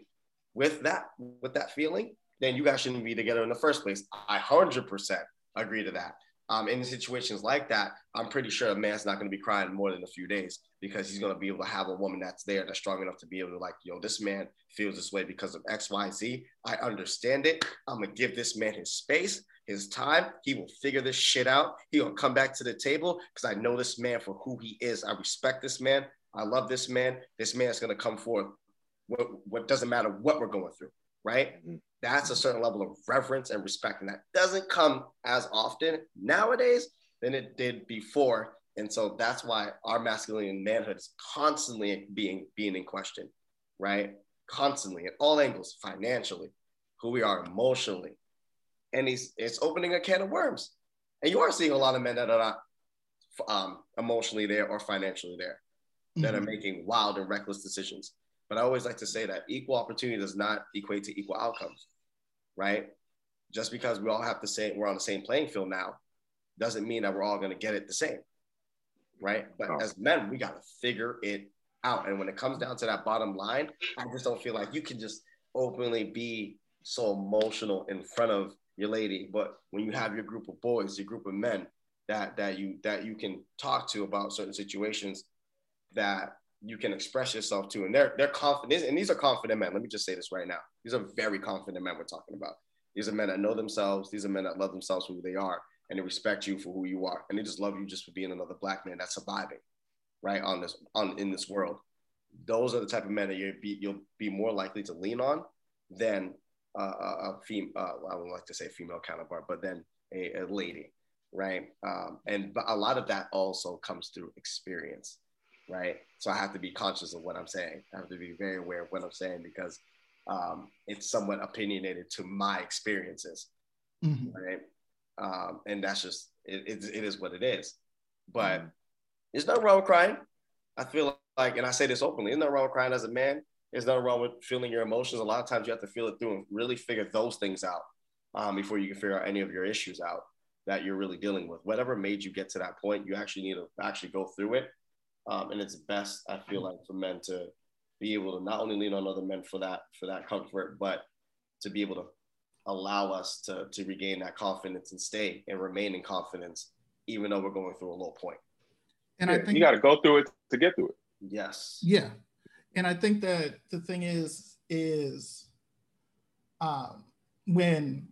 Speaker 3: with that with that feeling, then you guys shouldn't be together in the first place. I hundred percent agree to that. Um, in situations like that, I'm pretty sure a man's not going to be crying more than a few days because he's going to be able to have a woman that's there that's strong enough to be able to like, yo, this man feels this way because of X, Y, Z. I understand it. I'm gonna give this man his space, his time. He will figure this shit out. He will come back to the table because I know this man for who he is. I respect this man. I love this man. This man is gonna come forth. What, what doesn't matter what we're going through, right? Mm-hmm. That's a certain level of reverence and respect, and that doesn't come as often nowadays than it did before. And so that's why our masculinity and manhood is constantly being being in question, right? Constantly at all angles, financially, who we are emotionally, and he's it's opening a can of worms. And you are seeing a lot of men that are not um, emotionally there or financially there, mm-hmm. that are mm-hmm. making wild and reckless decisions. But I always like to say that equal opportunity does not equate to equal outcomes, right? Just because we all have to say we're on the same playing field now, doesn't mean that we're all going to get it the same, right? But oh. as men, we got to figure it out. And when it comes down to that bottom line, I just don't feel like you can just openly be so emotional in front of your lady. But when you have your group of boys, your group of men that that you that you can talk to about certain situations that you can express yourself to, and they're they're confident, and these are confident men. Let me just say this right now: these are very confident men we're talking about. These are men that know themselves. These are men that love themselves for who they are, and they respect you for who you are, and they just love you just for being another black man that's surviving, right on this on in this world. Those are the type of men that you be you'll be more likely to lean on than uh, a female. Uh, I would like to say female counterpart, but then a, a lady, right? Um, and but a lot of that also comes through experience, right? So I have to be conscious of what I'm saying. I have to be very aware of what I'm saying because um, it's somewhat opinionated to my experiences, mm-hmm. right? Um, and that's just it, it, it is what it is. But mm-hmm. there's nothing wrong with crying. I feel like, and I say this openly, there's nothing wrong with crying as a man. There's nothing wrong with feeling your emotions. A lot of times you have to feel it through and really figure those things out um, before you can figure out any of your issues out that you're really dealing with. Whatever made you get to that point, you actually need to actually go through it. Um, and it's best, I feel like, for men to be able to not only lean on other men for that for that comfort, but to be able to allow us to to regain that confidence and stay and remain in confidence, even though we're going through a low point.
Speaker 2: And yeah, I think you got to go through it to get through it.
Speaker 3: Yes.
Speaker 1: Yeah, and I think that the thing is is um, when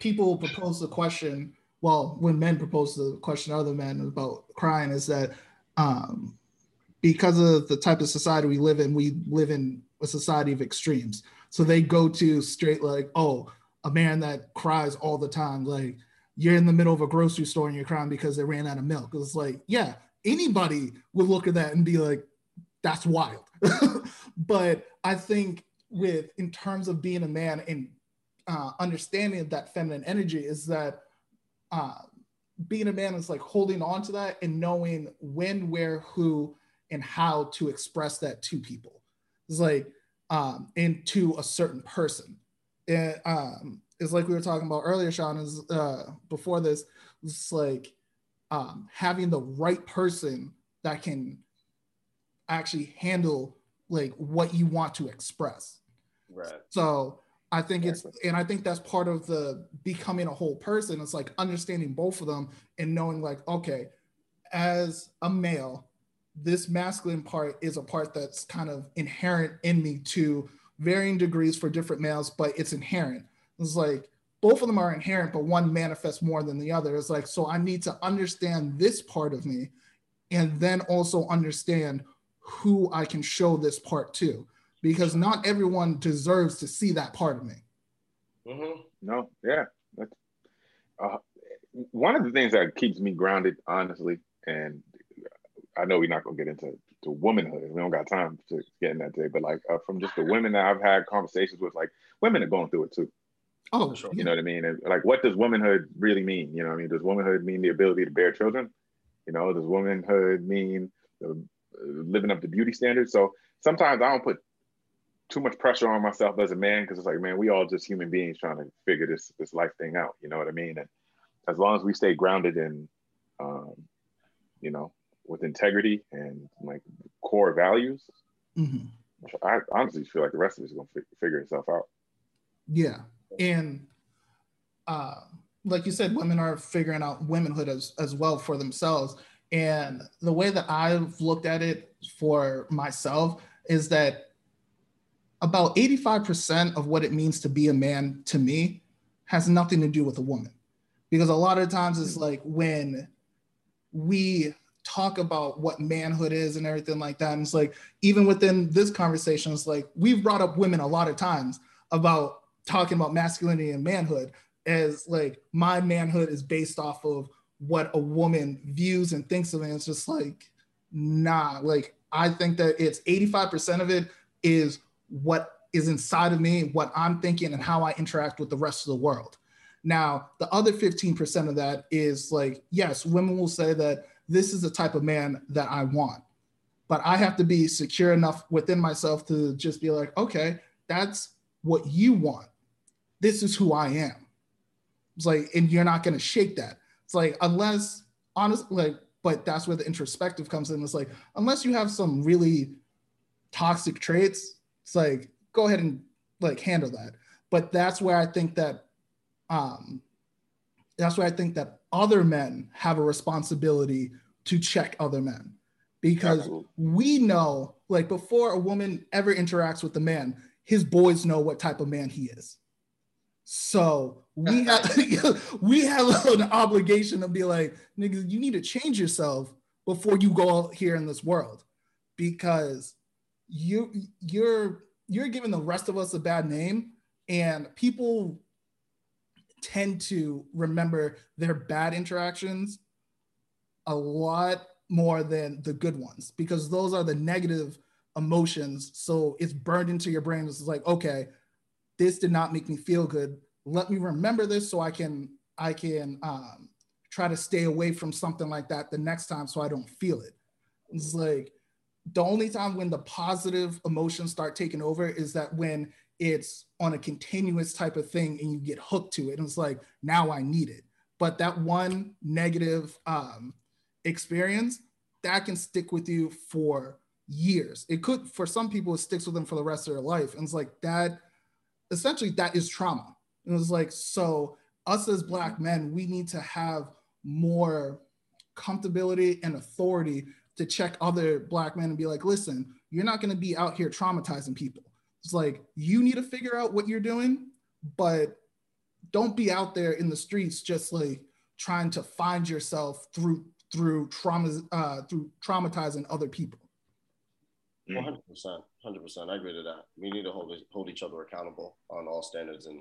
Speaker 1: people propose the question, well, when men propose the question to other men about crying, is that um, because of the type of society we live in, we live in a society of extremes. So they go to straight like, oh, a man that cries all the time, like you're in the middle of a grocery store and you're crying because they ran out of milk. It's like, yeah, anybody would look at that and be like, that's wild. [LAUGHS] but I think with in terms of being a man and uh, understanding that feminine energy is that uh, being a man is like holding on to that and knowing when, where, who, and how to express that to people. It's like um, and to a certain person. And um, it's like we were talking about earlier, Shawn. Is uh, before this, it's like um, having the right person that can actually handle like what you want to express.
Speaker 3: Right.
Speaker 1: So I think it's and I think that's part of the becoming a whole person. It's like understanding both of them and knowing like, okay, as a male, this masculine part is a part that's kind of inherent in me to varying degrees for different males, but it's inherent. It's like both of them are inherent, but one manifests more than the other. It's like, so I need to understand this part of me and then also understand who I can show this part to, because not everyone deserves to see that part of me.
Speaker 2: Mm-hmm. No, yeah. That's, uh, one of the things that keeps me grounded, honestly, and I know we're not gonna get into to womanhood. We don't got time to get in that today, but like uh, from just the women that I've had conversations with, like women are going through it too.
Speaker 1: Oh, sure.
Speaker 2: You know what I mean? And like, what does womanhood really mean? You know, I mean, does womanhood mean the ability to bear children? You know, does womanhood mean the living up to beauty standards. So sometimes I don't put too much pressure on myself as a man because it's like, man, we all just human beings trying to figure this this life thing out. You know what I mean? And as long as we stay grounded in, um, you know, with integrity and like core values, mm-hmm. I honestly feel like the rest of it is going to f- figure itself out.
Speaker 1: Yeah, and uh, like you said, women are figuring out womanhood as as well for themselves. And the way that I've looked at it for myself is that about 85% of what it means to be a man to me has nothing to do with a woman. Because a lot of times it's like when we talk about what manhood is and everything like that. And it's like, even within this conversation, it's like we've brought up women a lot of times about talking about masculinity and manhood as like my manhood is based off of what a woman views and thinks of it. And it's just like, nah, like I think that it's 85% of it is what is inside of me, what I'm thinking, and how I interact with the rest of the world. Now, the other 15% of that is like, yes, women will say that this is the type of man that I want. But I have to be secure enough within myself to just be like, okay, that's what you want. This is who I am. It's like, and you're not going to shake that. It's like, unless, honestly, like, but that's where the introspective comes in. It's like, unless you have some really toxic traits, it's like, go ahead and like handle that. But that's where I think that, um, that's why I think that other men have a responsibility to check other men. Because we know like before a woman ever interacts with a man his boys know what type of man he is. So we [LAUGHS] have [LAUGHS] we have an obligation to be like nigga you need to change yourself before you go out here in this world. Because you you're you're giving the rest of us a bad name and people tend to remember their bad interactions a lot more than the good ones because those are the negative emotions. So it's burned into your brain. It's like, okay, this did not make me feel good. Let me remember this so I can I can um, try to stay away from something like that the next time so I don't feel it. It's like the only time when the positive emotions start taking over is that when it's on a continuous type of thing and you get hooked to it. And it's like now i need it. But that one negative um, experience that can stick with you for years. It could for some people it sticks with them for the rest of their life. And it's like that essentially that is trauma. And it's like so us as black men we need to have more comfortability and authority to check other black men and be like listen you're not going to be out here traumatizing people it's like you need to figure out what you're doing, but don't be out there in the streets just like trying to find yourself through through trauma uh, through traumatizing other people.
Speaker 3: One hundred percent, hundred percent. I agree to that. We need to hold hold each other accountable on all standards, and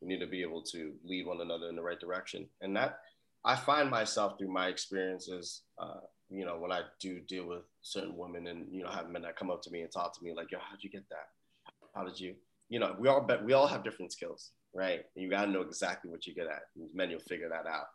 Speaker 3: we need to be able to lead one another in the right direction. And that I find myself through my experiences, uh, you know, when I do deal with certain women, and you know, have men that come up to me and talk to me like, "Yo, how'd you get that? How did you? You know, we all bet we all have different skills, right? And you got to know exactly what you get at. Men, you'll figure that out,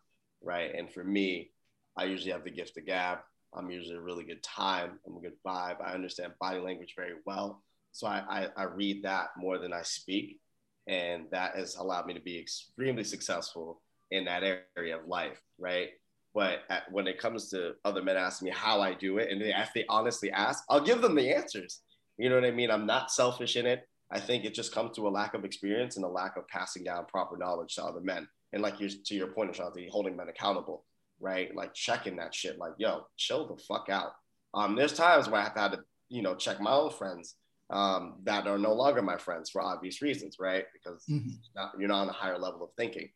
Speaker 3: right? And for me, I usually have the gift of gab. I'm usually a really good time. I'm a good vibe. I understand body language very well. So I, I, I read that more than I speak. And that has allowed me to be extremely successful in that area of life, right? But at, when it comes to other men asking me how I do it, and they, if they honestly ask, I'll give them the answers. You know what I mean? I'm not selfish in it. I think it just comes to a lack of experience and a lack of passing down proper knowledge to other men. And like you to your point, Ashanti, holding men accountable, right? Like checking that shit, like, yo, chill the fuck out. Um, there's times where I have had to, you know, check my own friends um, that are no longer my friends for obvious reasons, right? Because mm-hmm. not, you're not on a higher level of thinking.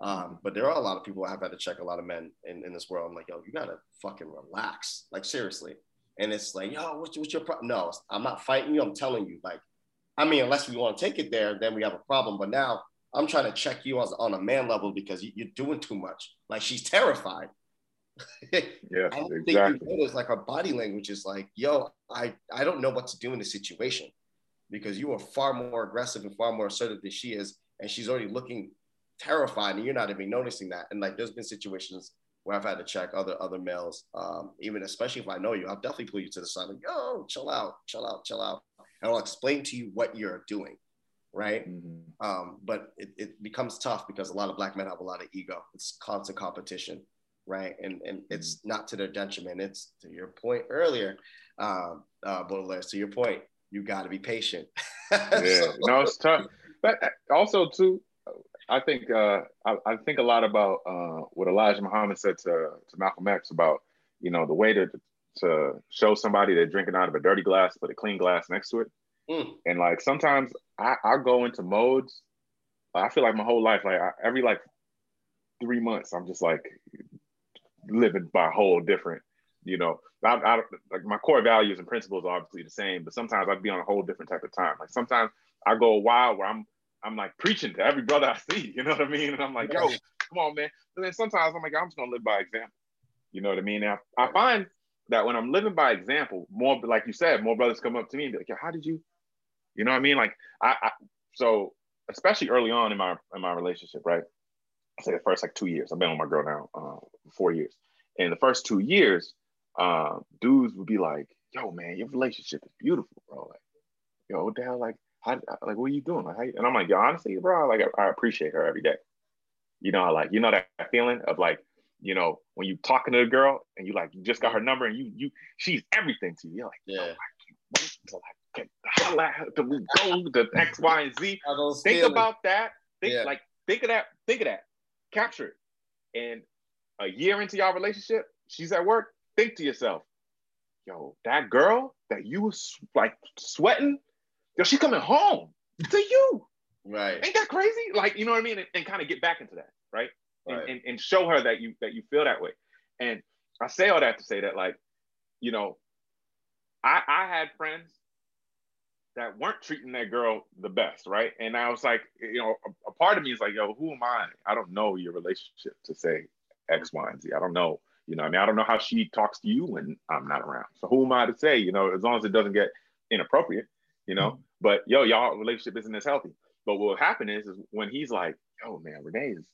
Speaker 3: Um, but there are a lot of people I've had to check a lot of men in, in this world. I'm like, yo, you gotta fucking relax. Like seriously. And it's like, yo, what's, what's your problem? No, I'm not fighting you. I'm telling you, like, I mean, unless we want to take it there, then we have a problem. But now I'm trying to check you as, on a man level because you, are doing too much. Like she's terrified. [LAUGHS]
Speaker 2: yeah, I don't exactly. think
Speaker 3: you notice like her body language is like, yo, I, I don't know what to do in this situation because you are far more aggressive and far more assertive than she is. And she's already looking terrified and you're not even noticing that. And like, there's been situations where I've had to check other other males, um, even especially if I know you, I'll definitely pull you to the side, like, yo, chill out, chill out, chill out, and I'll explain to you what you're doing, right? Mm-hmm. Um, but it, it becomes tough because a lot of black men have a lot of ego. It's constant competition, right? And and it's mm-hmm. not to their detriment. It's to your point earlier, um, uh, Baudelaire. To your point, you got to be patient. [LAUGHS]
Speaker 2: yeah, so, no, it's tough. But uh, also too, I think uh, I, I, think a lot about uh, what Elijah Muhammad said to, to Malcolm X about you know the way to to show somebody they're drinking out of a dirty glass, put a clean glass next to it, mm. and like sometimes I, I go into modes. I feel like my whole life, like I, every like three months, I'm just like living by a whole different, you know. I, I like my core values and principles are obviously the same, but sometimes I'd be on a whole different type of time. Like sometimes I go a while where I'm I'm like preaching to every brother I see, you know what I mean? And I'm like, yo, come on, man. And then sometimes I'm like, I'm just gonna live by example. You know what I mean? Now I find that when I'm living by example, more like you said, more brothers come up to me and be like, yo, how did you, you know what I mean? Like I, I so especially early on in my in my relationship, right? I say the first like two years. I've been with my girl now uh, four years. And the first two years, uh, dudes would be like, "Yo, man, your relationship is beautiful, bro. Like, yo, what the hell? Like, how, like, what are you doing? Like, and I'm like, yo, honestly, bro, like, I, I appreciate her every day. You know, like, you know that, feeling of like, you know, when you talking to a girl and you like, you just got her number and you, you, she's everything to you. You're like, yeah. Oh, I can't wait to like get to go to X, Y, and Z. [LAUGHS] Think about that. Think yeah. like, think of that. Think of that. Capture it. And a year into y'all relationship, she's at work. Think to yourself, yo, that girl that you was like sweating yo, she's coming home to you.
Speaker 3: Right.
Speaker 2: Ain't that crazy? Like, you know what I mean? And, and kind of get back into that, right? right. And, and, and show her that you that you feel that way. And I say all that to say that, like, you know, I I had friends that weren't treating that girl the best, right? And I was like, you know, a, a, part of me is like, yo, who am I? I don't know your relationship to say X, Y, and Z. I don't know. You know, I mean, I don't know how she talks to you when I'm not around. So who am I to say? You know, as long as it doesn't get inappropriate you know. Mm-hmm. But yo, y'all relationship isn't as healthy. But what will happen is, is when he's like, yo, man, Renee is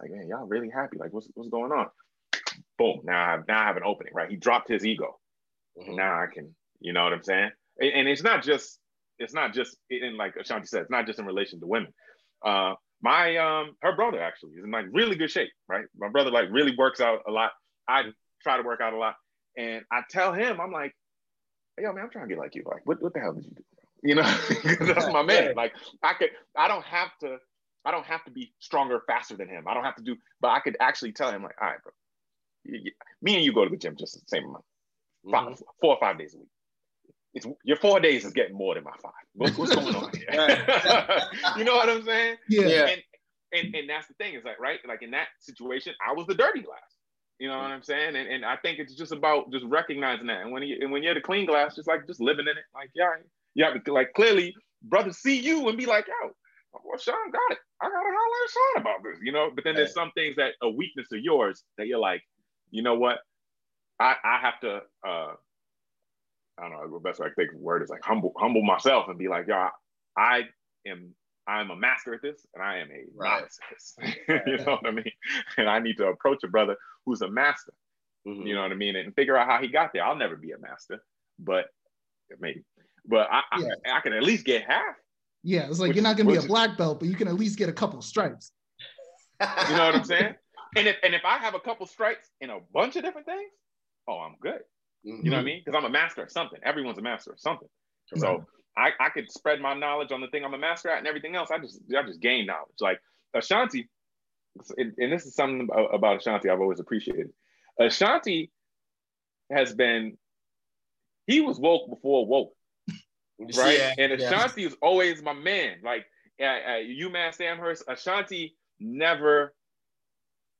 Speaker 2: like, man, y'all really happy. Like, what's what's going on? Boom. Now I have now I have an opening, right? He dropped his ego. Mm-hmm. Now I can, you know what I'm saying? And, and, it's not just, it's not just in like Ashanti said, it's not just in relation to women. Uh my um her brother actually is in like really good shape, right? My brother like really works out a lot. I try to work out a lot. And I tell him, I'm like, hey, yo, man, I'm trying to get like you. Like, what, what the hell did you do? You know, [LAUGHS] that's my man. Like I could, I don't have to, I don't have to be stronger, faster than him. I don't have to do, but I could actually tell him like, all right, bro, you, you, me and you go to the gym just the same amount, mm-hmm. four or five days a week. It's your four days is getting more than my five. What, what's going on here? [LAUGHS] you know what I'm saying?
Speaker 1: Yeah.
Speaker 2: And, and and that's the thing is like right, like in that situation, I was the dirty glass. You know what I'm saying? And, and I think it's just about just recognizing that. And when you and when you're the clean glass, just like just living in it, like yeah, you have to like clearly, brothers see you and be like, yo, well, Shawn got it. I gotta holler at Shawn about this, you know. But then there's some things that a weakness of yours that you're like, you know what? I I have to uh I don't know the best way I think of the word is like humble humble myself and be like, yo, I, I am I'm a master at this and I am a right. novice at this. [LAUGHS] you know what I mean? And I need to approach a brother who's a master. Mm-hmm. You know what I mean? And figure out how he got there. I'll never be a master, but maybe but I, yeah. I, I, can at least get half.
Speaker 1: Yeah, it's like you're not gonna be a black belt, but you can at least get a couple stripes.
Speaker 2: you know what I'm saying? And if and if I have a couple stripes in a bunch of different things, oh, I'm good. Mm-hmm. You know what I mean? Because I'm a master of something. Everyone's a master of something. So I, I could spread my knowledge on the thing I'm a master at and everything else. I just I just gain knowledge. Like Ashanti, and this is something about Ashanti I've always appreciated. Ashanti has been he was woke before woke right? Yeah, and Ashanti yeah. is always my man. Like at, at UMass Amherst, Ashanti never.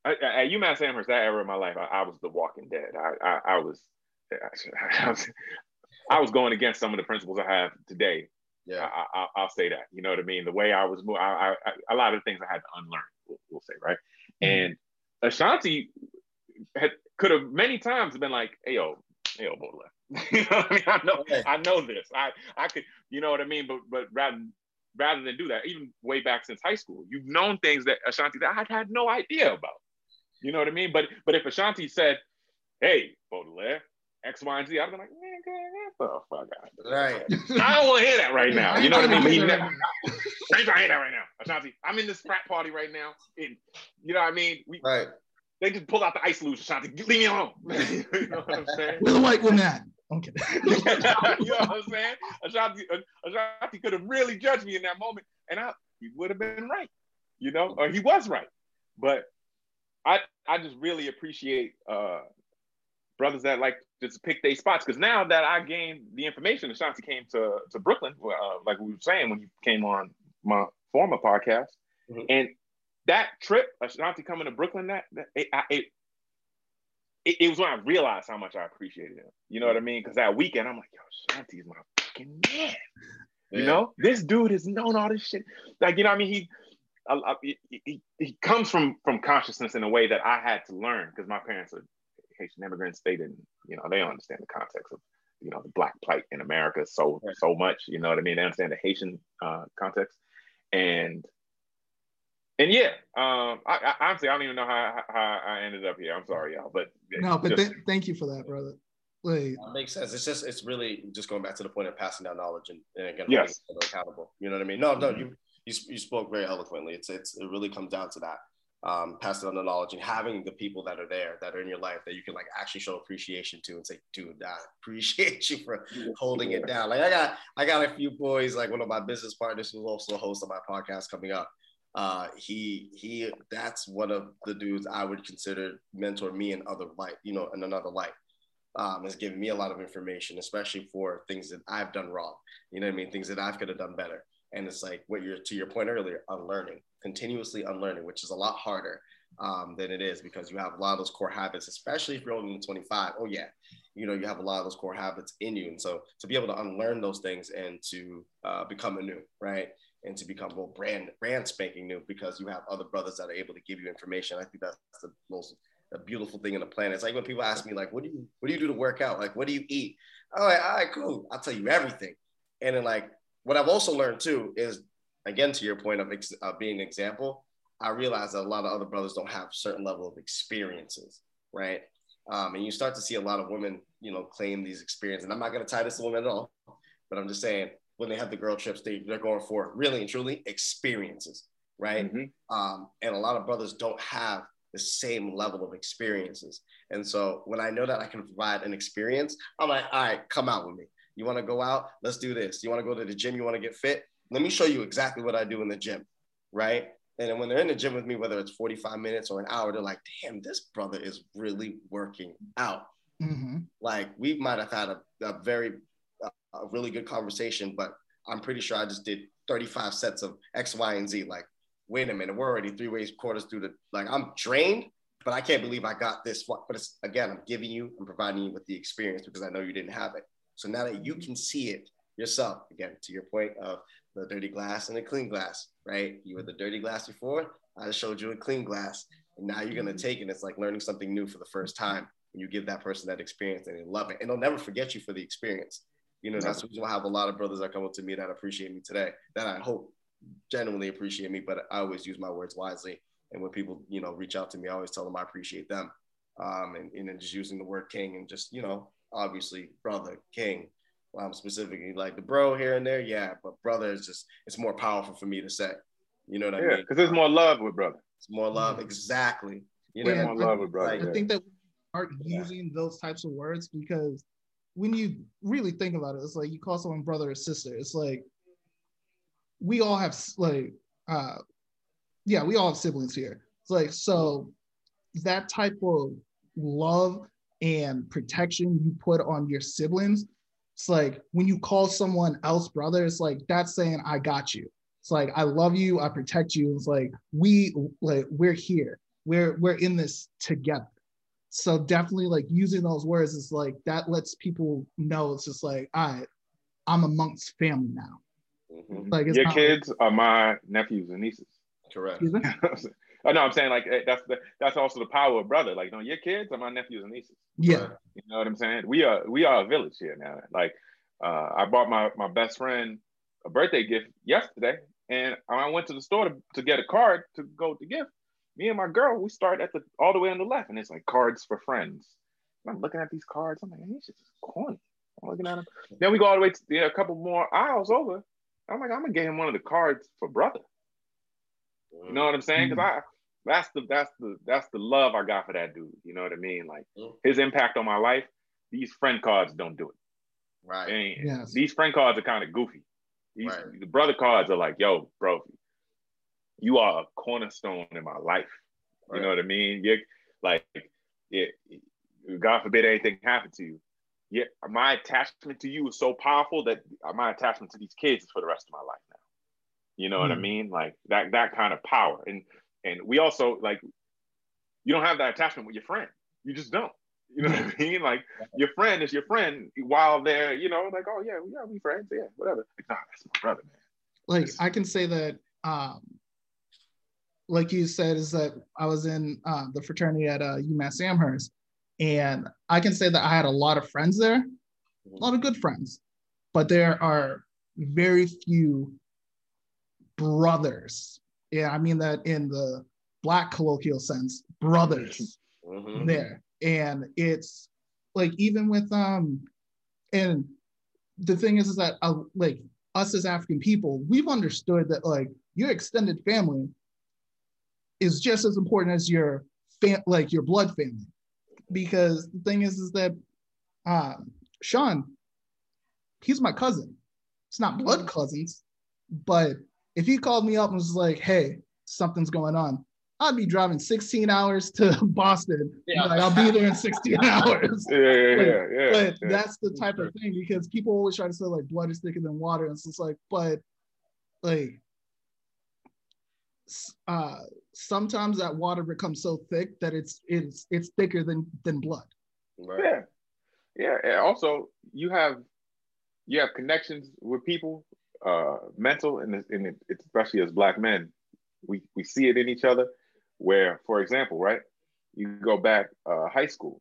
Speaker 2: At, at UMass Amherst, that era of my life, I, I was the Walking Dead. I, I, I was, [LAUGHS] I was, I was going against some of the principles I have today. Yeah, I, will say that. You know what I mean? The way I was moving, I, I, a lot of things I had to unlearn. We'll, we'll say right. Mm-hmm. And Ashanti had could have many times been like, "Hey yo, hey yo, Baudelaire, [LAUGHS] you know I mean? I know, okay. I know this. I, I could, you know what I mean? But, but rather, rather than do that, even way back since high school, you've known things that Ashanti that I had no idea about. You know what I mean? But, but if Ashanti said, "Hey, Baudelaire, X, Y, and Z," I'd be like, "Man, get the fuck out!" Right. [LAUGHS] I don't want to hear that right now. You know what I mean? But he never. [LAUGHS] I ain't trying to hear that right now, Ashanti. I'm in this frat party right now, and you know what I mean? We, right. They just pulled out the ice luge, Ashanti. Leave me alone. you know what I'm saying?
Speaker 1: Where the white woman at? Okay. [LAUGHS]
Speaker 2: you know what I'm saying? Ashanti, Ashanti could have really judged me in that moment, and I he would have been right. you know, or he was right. But I I just really appreciate uh, brothers that like just pick their spots because now that I gained the information, Ashanti came to to Brooklyn, uh, like we were saying when you came on my former podcast, mm-hmm. and that trip, Ashanti coming to Brooklyn, that, that it, I, it, it, it, was when I realized how much I appreciated him. You know what I mean? Because that weekend, I'm like, yo, Ashanti's my fucking man. Yeah. You know, this dude has known all this shit. Like, you know, what I mean, he, I, I, he, he comes from from consciousness in a way that I had to learn because my parents are Haitian immigrants. They didn't, you know, they don't understand the context of, you know, the black plight in America so so much. You know what I mean? They understand the Haitian uh, context, and and yeah, um, I, I, honestly I don't even know how, how I ended up here. I'm sorry, y'all, but
Speaker 1: no, but just, th- thank you for that, brother. Like,
Speaker 3: that makes sense. It's just it's really just going back to the point of passing down knowledge and, and again
Speaker 2: yes.
Speaker 3: accountable. You know what I mean? No, no, you, you you spoke very eloquently. It's it's it really comes down to that. Um, passing on the knowledge and having the people that are there that are in your life that you can like actually show appreciation to and say, dude, I appreciate you for holding it down. Like I got I got a few boys, like one of my business partners who's also a host of my podcast coming up uh, he he that's one of the dudes I would consider mentor me in other light, you know, in another light. Um, has given me a lot of information, especially for things that I've done wrong. You know what I mean? Things that I could have done better. And it's like what you're to your point earlier, unlearning, continuously unlearning, which is a lot harder um, than it is because you have a lot of those core habits, especially if you're only 25. Oh yeah, you know you have a lot of those core habits in you, and so to be able to unlearn those things and to uh, become anew, right? And to become more brand brand spanking new because you have other brothers that are able to give you information. I think that's the most a beautiful thing in the planet. It's like when people ask me like, "What do you what do you do to work out? Like, what do you eat?" I'm like, "All right, cool. I'll tell you everything." And then like what I've also learned too is again to your point of ex- uh, being an example. I realize that a lot of other brothers don't have certain level of experiences, right? Um, and you start to see a lot of women, you know, claim these experiences. And I'm not going to tie this to women at all, but I'm just saying when they have the girl trips, they, they're going for really and truly experiences, right? Mm-hmm. Um, and a lot of brothers don't have the same level of experiences. And so when I know that I can provide an experience, I'm like, all right, come out with me. You want to go out? Let's do this. You want to go to the gym? You want to get fit? Let me show you exactly what I do in the gym, right? And then when they're in the gym with me, whether it's 45 minutes or an hour, they're like, damn, this brother is really working out. Mm-hmm. Like we might have had a, a very a really good conversation, but I'm pretty sure I just did 35 sets of X, Y, and Z. Like, wait a minute, we're already three ways quarters through the like I'm drained, but I can't believe I got this. But it's again, I'm giving you, I'm providing you with the experience because I know you didn't have it. So now that you can see it yourself, again, to your point of the dirty glass and the clean glass, right? You were the dirty glass before, I just showed you a clean glass. And now you're gonna mm-hmm. take it. It's like learning something new for the first time. And you give that person that experience and they love it. And they'll never forget you for the experience. You know, that's why I have a lot of brothers that come up to me that appreciate me today, that I hope genuinely appreciate me, but I always use my words wisely. And when people, you know, reach out to me, I always tell them I appreciate them. Um, and, and then just using the word king and just, you know, obviously brother, king. Well, I'm specifically like the bro here and there, yeah, but brother is just, it's more powerful for me to say. You know what
Speaker 2: yeah,
Speaker 3: I
Speaker 2: mean? Because there's more love with brother.
Speaker 3: It's more love, mm-hmm. exactly. You know,
Speaker 2: more love with brother.
Speaker 1: I think that we aren't using those types of words because when you really think about it, it's like you call someone brother or sister. It's like we all have like uh yeah, we all have siblings here. It's like so that type of love and protection you put on your siblings, it's like when you call someone else brother, it's like that's saying I got you. It's like I love you, I protect you. It's like we like we're here. We're we're in this together so definitely like using those words is like that lets people know it's just like all right i'm amongst family now.
Speaker 2: Mm-hmm. like your kids like, are my nephews and nieces.
Speaker 3: Correct.
Speaker 2: Oh [LAUGHS] no i'm saying like eh, that's the that's also the power of brother. Like no your kids are my nephews and nieces.
Speaker 1: Yeah.
Speaker 2: You know what i'm saying? We are we are a village here now. Like uh, i bought my my best friend a birthday gift yesterday and i went to the store to, to get a card to go to gift me and my girl, we start at the all the way on the left, and it's like cards for friends. And I'm looking at these cards. I'm like, these just corny. I'm looking at them. Then we go all the way to yeah, a couple more aisles over. I'm like, I'm gonna get him one of the cards for brother. You know what I'm saying? Because I that's the that's the that's the love I got for that dude. You know what I mean? Like mm. his impact on my life. These friend cards don't do it.
Speaker 3: Right.
Speaker 2: And yes. These friend cards are kind of goofy. These right. the brother cards are like, yo, bro, you are a cornerstone in my life. Right. You know what I mean? You're like, it, God forbid anything happened to you. Yeah, my attachment to you is so powerful that my attachment to these kids is for the rest of my life now. You know mm. what I hmm. mean? Like that that kind of power. And and we also like you don't have that attachment with your friend. You just don't. You know what I mean? Like your friend is your friend while they're, you know, like, oh yeah, we gotta be friends, yeah, whatever. Like, nah, that's my brother, man.
Speaker 1: Like I can say that um like you said, is that I was in uh, the fraternity at uh, UMass Amherst, and I can say that I had a lot of friends there, a lot of good friends, but there are very few brothers. Yeah, I mean that in the black colloquial sense, brothers [LAUGHS] mm-hmm. there. And it's like even with um and the thing is is that uh, like us as African people, we've understood that like your extended family is just as important as your fam- like your blood family. Because the thing is is that uh, Shawn, he's my cousin. It's not blood cousins, but if he called me up and was like, "Hey, something's going on," I'd be driving 16 hours to [LAUGHS] Boston. Yeah. Like, I'll be there in 16 [LAUGHS] hours.
Speaker 2: Yeah, yeah, but, yeah, yeah,
Speaker 1: But yeah. that's the type of thing because people always try to say like blood is thicker than water. And it's just like, but like uh sometimes that water becomes so thick that it's it's it's thicker than than blood.
Speaker 2: Right. Yeah. Yeah. And also you have you have connections with people, uh mental and, and especially as black men. We we see it in each other where, for example, right, you go back uh, high school.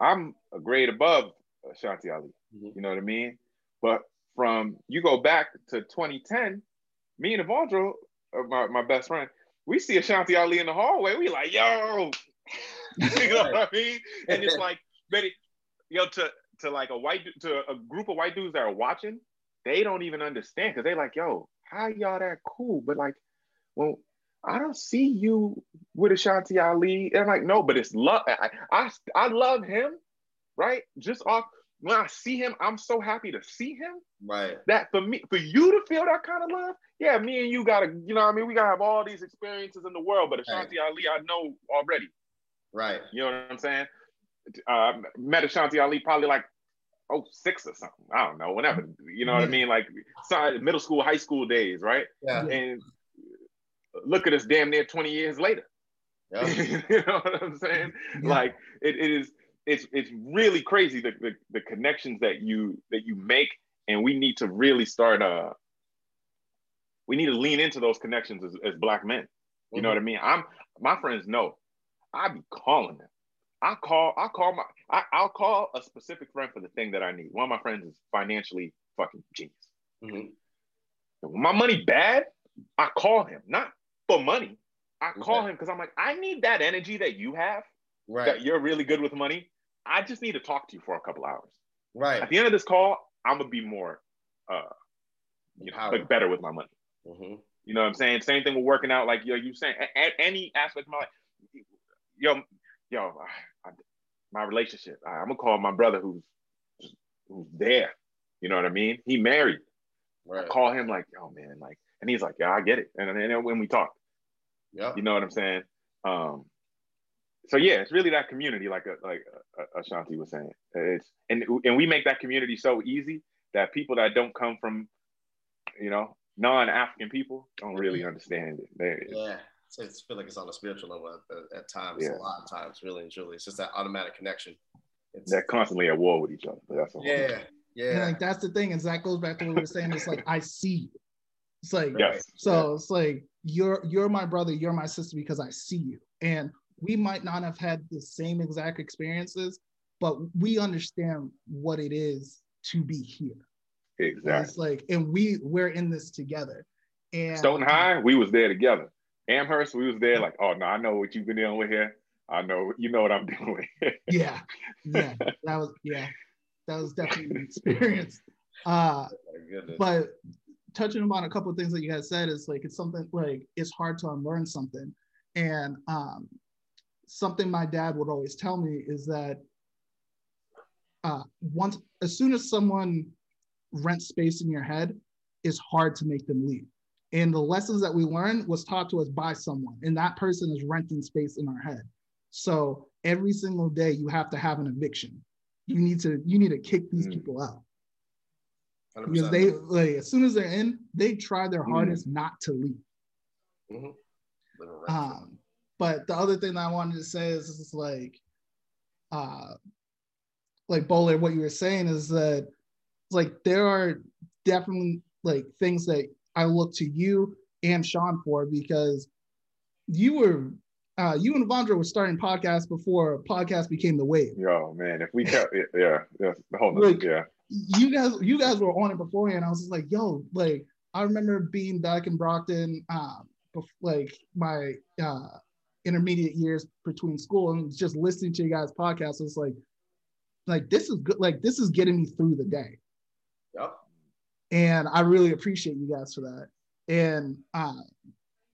Speaker 2: I'm a grade above Shanti Ali. Mm-hmm. You know what I mean? But from you go back to 2010, me and Evandro, uh, my, my best friend, we see Ashanti Ali in the hallway. We like, yo, [LAUGHS] you know what I mean? And it's like, Betty, yo, to to like a white to a group of white dudes that are watching, they don't even understand because they like, yo, how y'all that cool? But like, well, I don't see you with Ashanti Ali. And I'm like, no, but it's love. I, I, I love him, right? Just off when I see him, I'm so happy to see him.
Speaker 3: Right.
Speaker 2: That for me, for you to feel that kind of love, yeah, me and you gotta, you know, I mean, we gotta have all these experiences in the world, but Ashanti right. Ali, I know already.
Speaker 3: Right.
Speaker 2: You know what I'm saying? Uh, met Ashanti Ali probably like oh six or something. I don't know, whenever. You know what I mean? Like sorry, middle school, high school days, right?
Speaker 3: Yeah.
Speaker 2: And look at us damn near 20 years later. Yeah. [LAUGHS] you know what I'm saying? Yeah. Like it, it is it's it's really crazy the, the, the connections that you that you make and we need to really start uh we need to lean into those connections as, as black men. You mm-hmm. know what I mean? I'm my friends know. I be calling them. I call I call my I, I'll call a specific friend for the thing that I need. One of my friends is financially fucking genius. Mm-hmm. When my money bad, I call him. Not for money. I call him because I'm like, I need that energy that you have. Right. That you're really good with money. I just need to talk to you for a couple hours.
Speaker 3: Right.
Speaker 2: At the end of this call, I'm gonna be more, uh, you know, like better with my money. Mm-hmm. You know what I'm saying? Same thing with working out. Like yo, you saying at any aspect of my life. Yo, yo, I, my relationship. I, I'm gonna call my brother who's who's there. You know what I mean? He married. Right. I call him like, yo, man, like, and he's like, yeah, I get it. And then when we talk,
Speaker 3: yeah.
Speaker 2: You know what I'm saying? Um, so yeah, it's really that community, like a, like uh, uh, Ashanti was saying. It's and and we make that community so easy that people that don't come from, you know, non-African people don't really mm-hmm. understand it.
Speaker 3: They, yeah, so it's feel like it's on a spiritual level at, at times. Yeah. A lot of times, really and truly, it's just that automatic connection.
Speaker 2: It's, They're constantly at war with each other. But that's
Speaker 3: yeah, yeah. And
Speaker 1: like that's the thing, and that goes back to what we were saying. It's like I see you. It's like yes. so. Yeah. It's like you're you're my brother, you're my sister because I see you. And we might not have had the same exact experiences, but we understand what it is to be here.
Speaker 2: Exactly.
Speaker 1: And it's like, and we we're in this together. And
Speaker 2: Stoughton High, we was there together. Amherst, we was there like, oh no, I know what you've been dealing with here. I know you know what I'm [LAUGHS] doing.
Speaker 1: yeah, yeah, that was yeah, that was definitely an experience. [LAUGHS] Uh, oh but touching upon a couple of things that you guys said is like it's something like it's hard to unlearn something and um, something my dad would always tell me is that uh, once as soon as someone rents space in your head it's hard to make them leave And the lessons that we learned was taught to us by someone, and that person is renting space in our head. So every single day you have to have an eviction. You need to you need to kick these mm. people out. 100%. Because they like as soon as they're in, they try their mm. hardest not to leave. Mm-hmm. Um, but the other thing that I wanted to say is, is like, uh, like Bowler, what you were saying is that like there are definitely like things that I look to you and Shawn for because you were uh, you and Vondra were starting podcasts before podcast became the wave.
Speaker 2: Yo, man, if we kept it, yeah, yeah, hold on, like, yeah.
Speaker 1: You guys, you guys were on it beforehand. I was just like, yo, like I remember being back in Brockton, um, like my uh, intermediate years between school, and just listening to you guys' podcast. It's like, like this is good. Like this is getting me through the day.
Speaker 3: Yep.
Speaker 1: And I really appreciate you guys for that. And uh,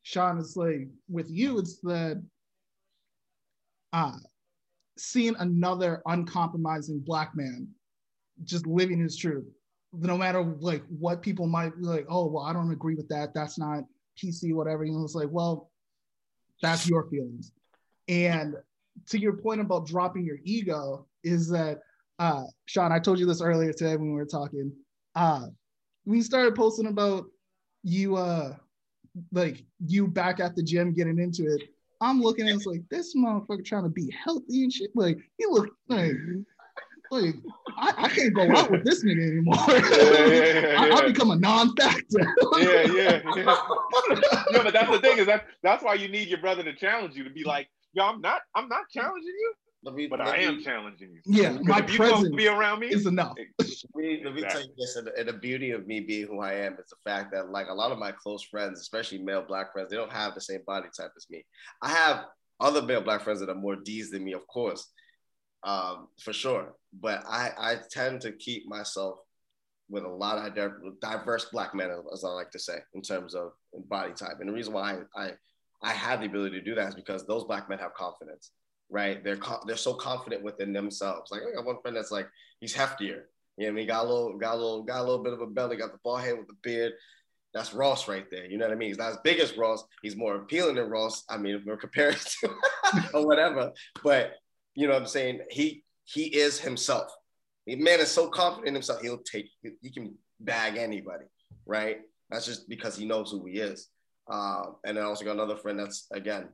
Speaker 1: Shawn, it's like with you, it's that uh, seeing another uncompromising black man just living his truth, no matter like what people might be like, oh, well, I don't agree with that. That's not PC, whatever. You know, it's like, well, that's your feelings. And to your point about dropping your ego, is that uh, Shawn, I told you this earlier today when we were talking. Uh, we started posting about you, uh, like you back at the gym getting into it. I'm looking at it's like this motherfucker trying to be healthy and shit. Like you look like like I, I can't go out with this nigga anymore. Yeah, [LAUGHS] yeah, yeah, I, I, become a non-factor.
Speaker 2: yeah, yeah, [LAUGHS] yeah. yeah, but that's the thing is that that's why you need your brother to challenge you to be like, yo, I'm not, I'm not challenging you. Me, but I am challenging you.
Speaker 1: Yeah, my presence
Speaker 2: be around me
Speaker 1: is enough. [LAUGHS]
Speaker 3: let me, let me tell you this, and the, and the, beauty of me being who I am is the fact that like a lot of my close friends, especially male black friends, they don't have the same body type as me. I have other male black friends that are more D's than me, of course, um, for sure. But I, I tend to keep myself with a lot of diverse black men, as I like to say, in terms of body type. And the reason why I, I, I have the ability to do that is because those black men have confidence right? They're they're so confident within themselves. Like I got one friend that's like he's heftier. You know, what I mean, got a little, got a little, got a little bit of a belly, got the bald head with the beard. That's Ross right there. You know what I mean? He's not as big as Ross. He's more appealing than Ross. I mean, if we're comparing [LAUGHS] to or whatever. But you know what I'm saying? He he is himself. The man is so confident in himself. He'll take. He can bag anybody, right? That's just because he knows who he is. Um, and then I also got another friend that's again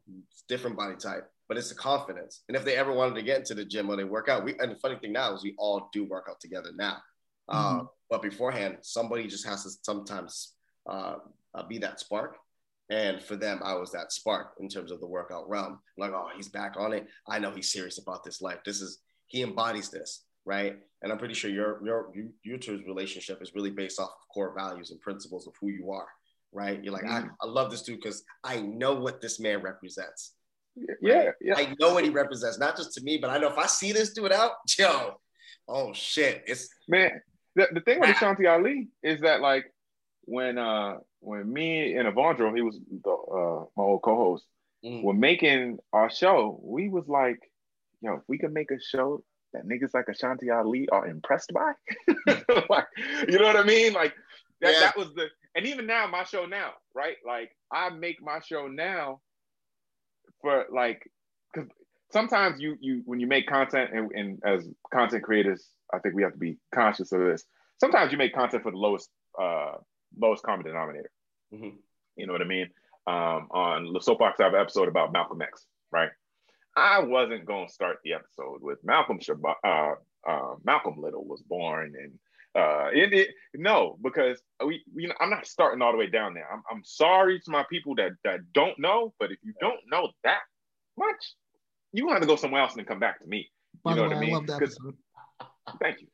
Speaker 3: different body type but it's the confidence. And if they ever wanted to get into the gym or they work out, we and the funny thing now is we all do work out together now. Mm-hmm. Uh, but beforehand, somebody just has to sometimes uh, uh, be that spark. And for them, I was that spark in terms of the workout realm. Like, oh, he's back on it. I know he's serious about this life. This is he embodies this, right? And I'm pretty sure your your your two's relationship is really based off of core values and principles of who you are, right? You're like, mm-hmm. I, I love this dude because I know what this man represents.
Speaker 2: Yeah, yeah.
Speaker 3: I know what he represents, not just to me, but I know if I see this dude out, [LAUGHS] yo, oh shit, it's
Speaker 2: man. The, the thing with Ashanti Ali is that like when uh when me and Avandro, he was the, uh, my old co-host, mm. were making our show, we was like, yo, if we could make a show that niggas like Ashanti Ali are impressed by, [LAUGHS] like, you know what I mean? Like that, yeah. that was the, and even now, my show now, right? Like I make my show now for like because sometimes you you when you make content and, and as content creators, I think we have to be conscious of this. Sometimes you make content for the lowest uh lowest common denominator. Mm-hmm. You know what I mean? Um, on the soapbox, I have an episode about Malcolm X, right? I wasn't going to start the episode with Malcolm Shab- uh, uh, Malcolm Little was born and uh, it, it, no, because we, we, I'm not starting all the way down there. I'm, I'm sorry to my people that, that don't know, but if you don't know that much, you have to go somewhere else and then come back to me. You know what I mean? I love that Thank you.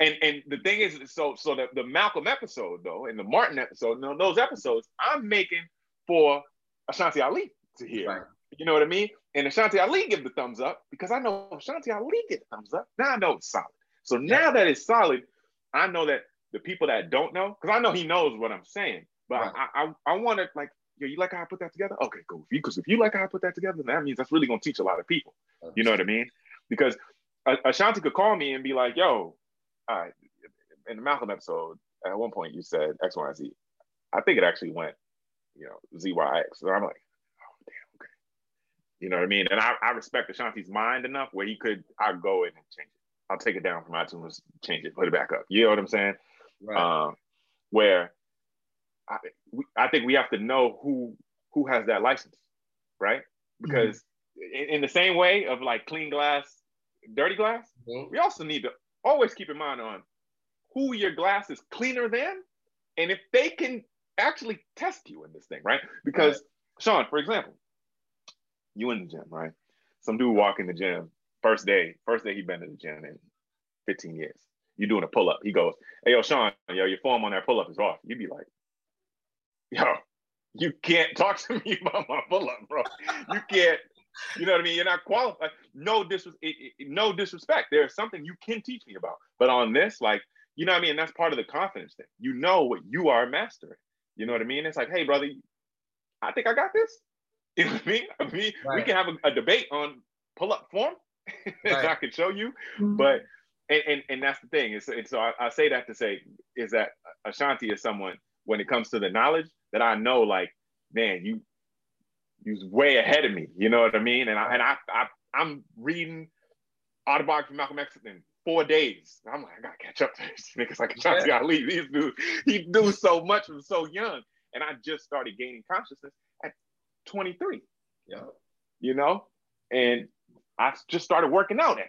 Speaker 2: And and the thing is, so so the, the Malcolm episode though, and the Martin episode, you those episodes, I'm making for Ashanti Ali to hear. Right. You know what I mean? And Ashanti Ali give the thumbs up because I know Ashanti Ali get the thumbs up. Now I know it's solid. So now that it's solid, I know that the people that don't know, because I know he knows what I'm saying, but right. I, I, I want to like, yo, you like how I put that together? Okay, cool. Because if you like how I put that together, that means that's really gonna teach a lot of people. You know what I mean? Because Ashanti could call me and be like, yo, uh, in the Malcolm episode, at one point you said X, Y, and Z. I think it actually went you know, ZYX. So I'm like, oh damn, okay. You know what I mean? And I, I respect Ashanti's mind enough where he could, I'll go in and change it. I'll take it down from iTunes, change it, put it back up. You know what I'm saying? Right. Um, where I, we, I think we have to know who who has that license, right? Because mm-hmm. in, in, the same way of like clean glass, dirty glass, mm-hmm. we also need to always keep in mind on who your glass is cleaner than, and if they can actually test you in this thing, right? Because. Shawn, for example, you in the gym, right? Some dude walk in the gym, first day, first day he been in the gym in 15 years. You doing a pull up. He goes, Hey, yo, Shawn, yo, your form on that pull up is off. You'd be like, Yo, you can't talk to me [LAUGHS] about my pull up, bro. You can't, [LAUGHS] you know what I mean? You're not qualified. No, dis- no disrespect. There's something you can teach me about. But on this, like, you know what I mean? And that's part of the confidence thing. You know what you are mastering. You know what I mean? It's like, hey, brother, I think I got this. [LAUGHS] You know what I mean? I mean, right. we can have a, a debate on pull up form. [LAUGHS] Right. I can show you, mm-hmm. but and, and and that's the thing. It's, it's so I, I say that to say is that Ashanti is someone when it comes to the knowledge that I know, like, man, you you's way ahead of me. You know what I mean? And I and I, I I'm reading autobiography of Malcolm X in four days. I'm like, I gotta catch up to these [LAUGHS] niggas like Ashanti yeah. Ali. These dudes, he do so much from so young. And I just started gaining consciousness at 23. Yeah. You know? And I just started working out at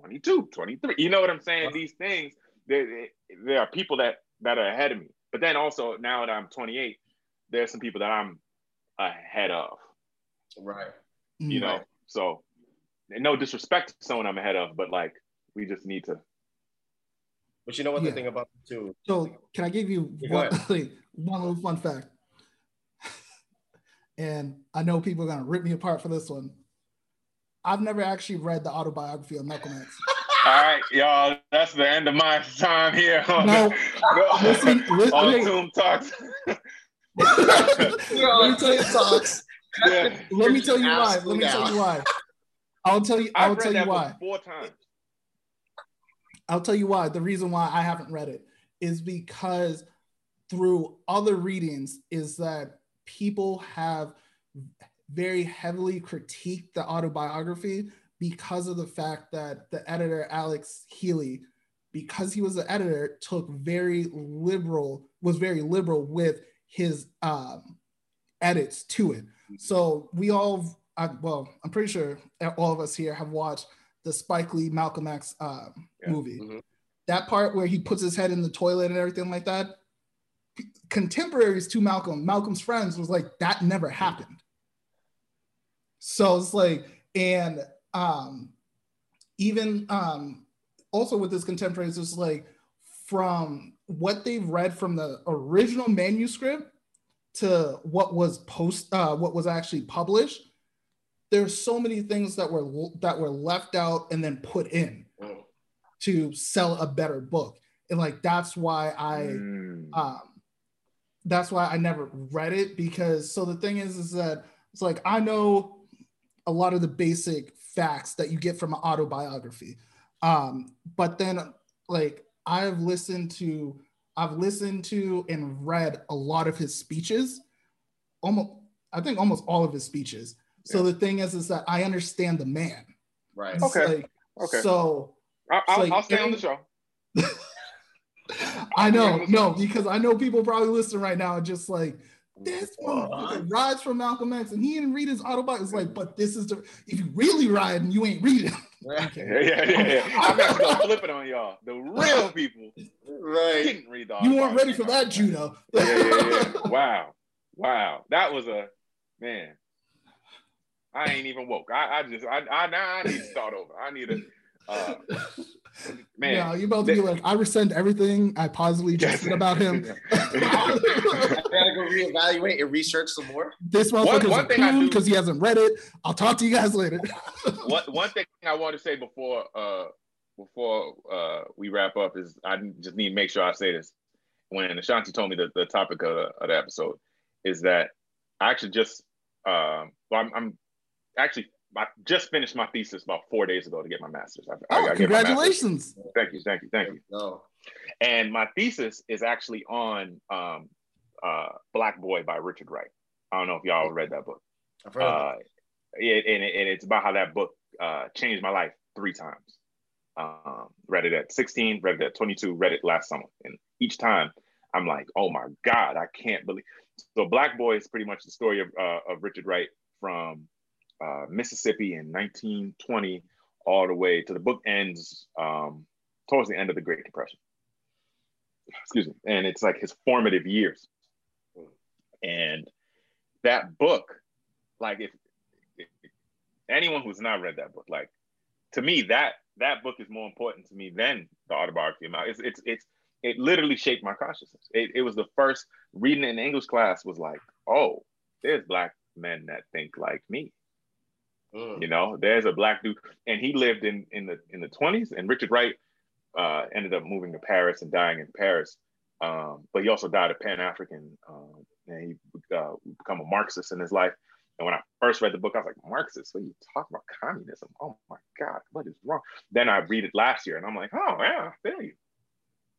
Speaker 2: 22, 23. You know what I'm saying? These things, there, there are people that that are ahead of me. But then also now that I'm 28, there's some people that I'm ahead of.
Speaker 3: Right.
Speaker 2: You know, right. so no disrespect to someone I'm ahead of, but like we just need to.
Speaker 3: But you know what yeah. the thing about it, too.
Speaker 1: So can I give you one, [LAUGHS] one little fun fact? [LAUGHS] and I know people are gonna rip me apart for this one. I've never actually read the autobiography of Malcolm X. [LAUGHS]
Speaker 2: All right, y'all. That's the end of my time here on no, the, listen, listen, on Zoom talks.
Speaker 1: Let me tell you talks. Yeah. Let me tell you why. Let me tell you why. I'll tell you. I'll tell you why.
Speaker 2: Four times.
Speaker 1: I'll tell you why. The reason why I haven't read it is because through other readings is that people have very heavily critiqued the autobiography because of the fact that the editor Alex Haley, because he was the editor, took very liberal, was very liberal with his um, edits to it. So we all, I, well, I'm pretty sure all of us here have watched the Spike Lee Malcolm X uh, yeah. movie. Mm-hmm. That part where he puts his head in the toilet and everything like that. Contemporaries to Malcolm, Malcolm's friends was like that never happened. So it's like, and um, even um, also with his contemporaries, it's like from what they've read from the original manuscript to what was post, uh, what was actually published. There's so many things that were that were left out and then put in to sell a better book, and like that's why I, mm. um, that's why I never read it because so the thing is is that it's like I know a lot of the basic facts that you get from an autobiography. Um, but then like I've listened to I've listened to and read a lot of his speeches, almost I think almost all of his speeches. Yeah. So the thing is, is that I understand the man.
Speaker 3: Right.
Speaker 2: It's okay. Like, okay.
Speaker 1: So
Speaker 2: I'll, I'll, like, I'll stay on the show. [LAUGHS]
Speaker 1: I know, [LAUGHS] no, because I know people probably listening right now just like, this motherfucker rides from Malcolm X and he didn't read his autobiography. It's like, but this is the if you really ride and you ain't reading.
Speaker 2: Okay. [LAUGHS] Yeah, yeah, yeah. [LAUGHS] I'm gonna flip it on y'all. The real people
Speaker 3: right.
Speaker 2: didn't read the
Speaker 1: You weren't ready for that, Juno.
Speaker 2: yeah, yeah, yeah. Wow. Wow. That was a man. I ain't even woke. I, I just I, I now I need to start over. I need to uh, [LAUGHS] man.
Speaker 1: Yeah, about to be like, I rescind everything I positively just [LAUGHS] said about him. [LAUGHS] I
Speaker 3: gotta go reevaluate and research some more.
Speaker 1: This motherfucker's one, one because he hasn't read it. I'll talk to you guys later.
Speaker 2: one, one thing I want to say before uh before uh we wrap up is I just need to make sure I say this. When Ashanti told me the, the topic of the, of the episode is that I actually just um well I'm, I'm actually I just finished my thesis about four days ago to get my master's. I,
Speaker 1: oh, I congratulations!
Speaker 2: Master's. Thank you, thank you, thank you. And my thesis is actually on um, uh, Black Boy by Richard Wright. I don't know if y'all read that book. I've heard uh, it, and, and it's about how that book uh, changed my life three times. Um, read it at 16, read it at 22, read it last summer. And each time I'm like, oh my God, I can't believe. So Black Boy is pretty much the story of, uh, of Richard Wright from uh, Mississippi in 1920 all the way to the book ends um, towards the end of the Great Depression. Excuse me. And it's like his formative years. And that book, like if, if anyone who's not read that book, like to me, that that book is more important to me than the autobiography of It's it's it's it literally shaped my consciousness. It, it was the first reading in English class was like, oh, there's black men that think like me. Mm. You know, there's a black dude, and he lived in in the in the 20s. And Richard Wright uh, ended up moving to Paris and dying in Paris. Um, but he also died a Pan African, um, and he uh, become a Marxist in his life. And when I first read the book, I was like, Marxist? What are you talking about? Communism? Oh my God, what is wrong? Then I read it last year, and I'm like, oh yeah, I feel you.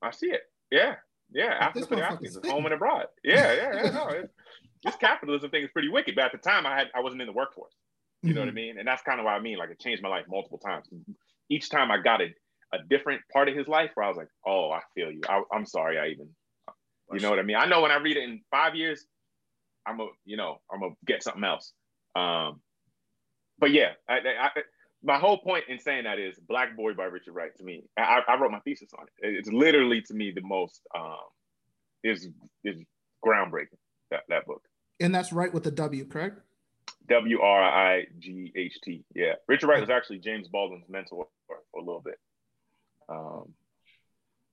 Speaker 2: I see it. Yeah, yeah. Africa for the Africans, home and abroad. Yeah, yeah, yeah. No, [LAUGHS] it's, this capitalism thing is pretty wicked. But at the time, I had I wasn't in the workforce. You mm-hmm. know what I mm-hmm. mean? And that's kind of what I mean. Like it changed my life multiple times. Each time I got a, a different part of his life where I was like, oh, I feel you. I, am sorry. I even, you know what I mean? I know when I read it in five years, I'm a, you know, I'm gonna get something else. Um, but yeah, I, I, my whole point in saying that is Black Boy by Richard Wright to me. I, I wrote my thesis on it. It's literally to me the most um, is is groundbreaking that that book.
Speaker 1: And that's right with the W, correct?
Speaker 2: W R I G H T. Yeah, Richard Wright was actually James Baldwin's mentor for, for a little bit. Um,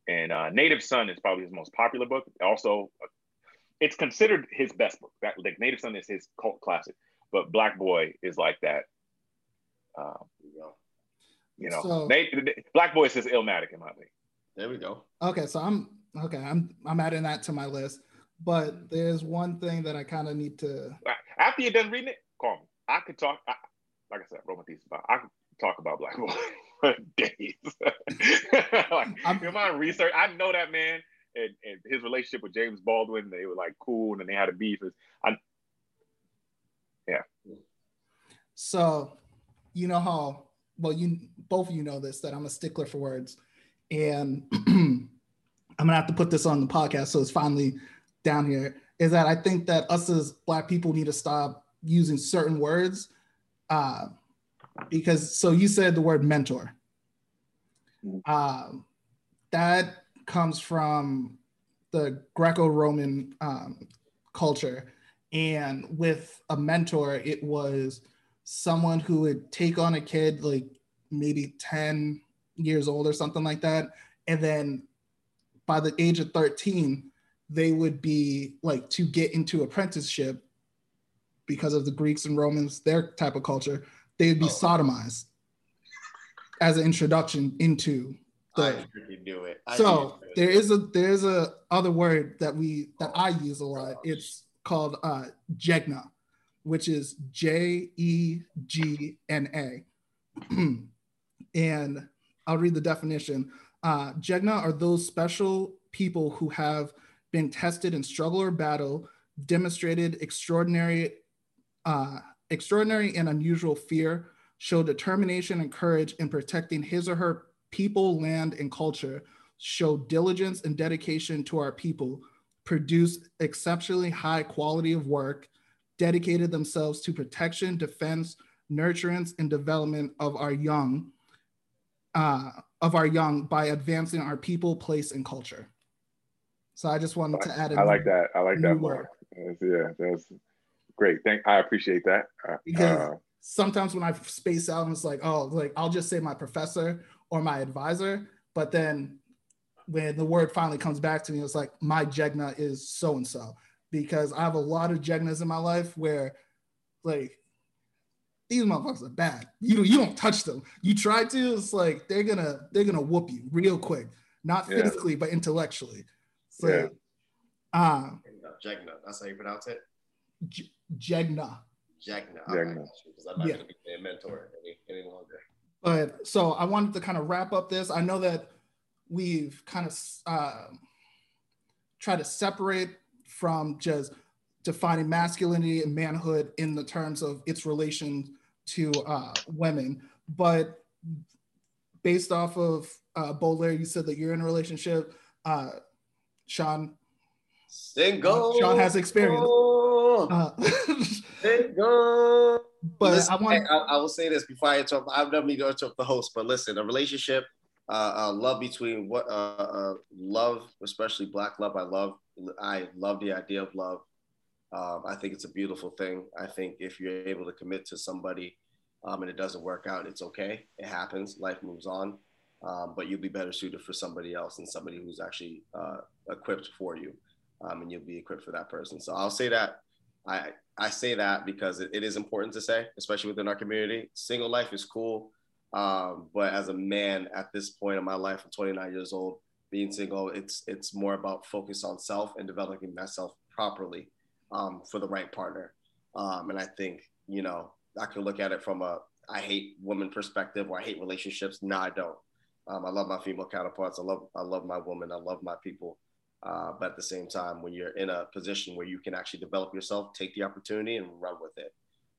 Speaker 2: and uh, Native Son is probably his most popular book. Also, it's considered his best book. That like Native Son is his cult classic, but Black Boy is like that. Um, you know, so, Black Boy is his Illmatic in my opinion.
Speaker 3: There we go.
Speaker 1: Okay, so I'm okay. I'm I'm adding that to my list. But there's one thing that I kind of need to.
Speaker 2: After you're done reading it, call me. I could talk. I, like I said, wrote my thesis about. I could talk about Black [LAUGHS] Boy for days. [LAUGHS] like, I'm, in my research, I know that man and, and, his relationship with James Baldwin. They were like cool, and then they had a beef. I, yeah.
Speaker 1: So, you know how well you both of you know this that I'm a stickler for words, and [CLEARS THROAT] I'm gonna have to put this on the podcast so it's finally down here. Is that I think that us as Black people need to stop using certain words. Uh, because so you said the word mentor. Um, that comes from the Greco-Roman um, culture, and with a mentor, it was someone who would take on a kid like maybe 10 years old or something like that and then by the age of 13 they would be like to get into apprenticeship because of the Greeks and Romans, their type of culture, they would be oh. sodomized as an introduction into the. I do it. I so there is a there's a other word that we that I use a lot. It's called uh, jegna, which is J E G N A, [CLEARS THROAT] and I'll read the definition. Uh, jegna are those special people who have been tested in struggle or battle, demonstrated extraordinary uh, extraordinary and unusual fear, show determination and courage in protecting his or her people, land, and culture, show diligence and dedication to our people, produce exceptionally high quality of work, dedicated themselves to protection, defense, nurturance, and development of our young, uh, of our young by advancing our people, place, and culture. So I just wanted to add.
Speaker 2: I like that. I like that more. Yeah, that's great. Thank. I appreciate that.
Speaker 1: Uh, because uh, sometimes when I space out, and it's like, oh, like I'll just say my professor or my advisor, but then when the word finally comes back to me, it's like my jegna is so and so because I have a lot of jegnas in my life where, like, these motherfuckers are bad. You you don't touch them. You try to, it's like they're gonna they're gonna whoop you real quick, not physically yeah. but intellectually. So, yeah. Uh,
Speaker 3: Jegna, that's how you pronounce it.
Speaker 1: J- Jegna.
Speaker 3: Jegna. Jegna. Because I'm not yeah. going to be a mentor any, any longer.
Speaker 1: But so I wanted to kind of wrap up this. I know that we've kind of uh, tried to separate from just defining masculinity and manhood in the terms of its relation to uh, women. But based off of uh, Baudelaire, you said that you're in a relationship. Uh, Shawn,
Speaker 3: single.
Speaker 1: Shawn has experience. Uh,
Speaker 3: single. But listen, I want. I, I, will say this before I interrupt. I don't mean to interrupt the host, but listen, a relationship, uh, uh, love between what uh, uh, love, especially black love. I love. I love the idea of love. Um, I think it's a beautiful thing. I think if you're able to commit to somebody um, and it doesn't work out, it's okay. It happens. Life moves on. Um, but you'll be better suited for somebody else and somebody who's actually uh, equipped for you, um, and you'll be equipped for that person. So I'll say that. I I say that because it, it is important to say, especially within our community. Single life is cool, um, but as a man at this point in my life, I'm 29 years old. Being single, it's it's more about focus on self and developing myself properly um, for the right partner. Um, and I think you know I can look at it from a I hate women perspective or I hate relationships. No, I don't. Um, I love my female counterparts. I love I love my woman. I love my people. Uh, but at the same time, when you're in a position where you can actually develop yourself, take the opportunity and run with it,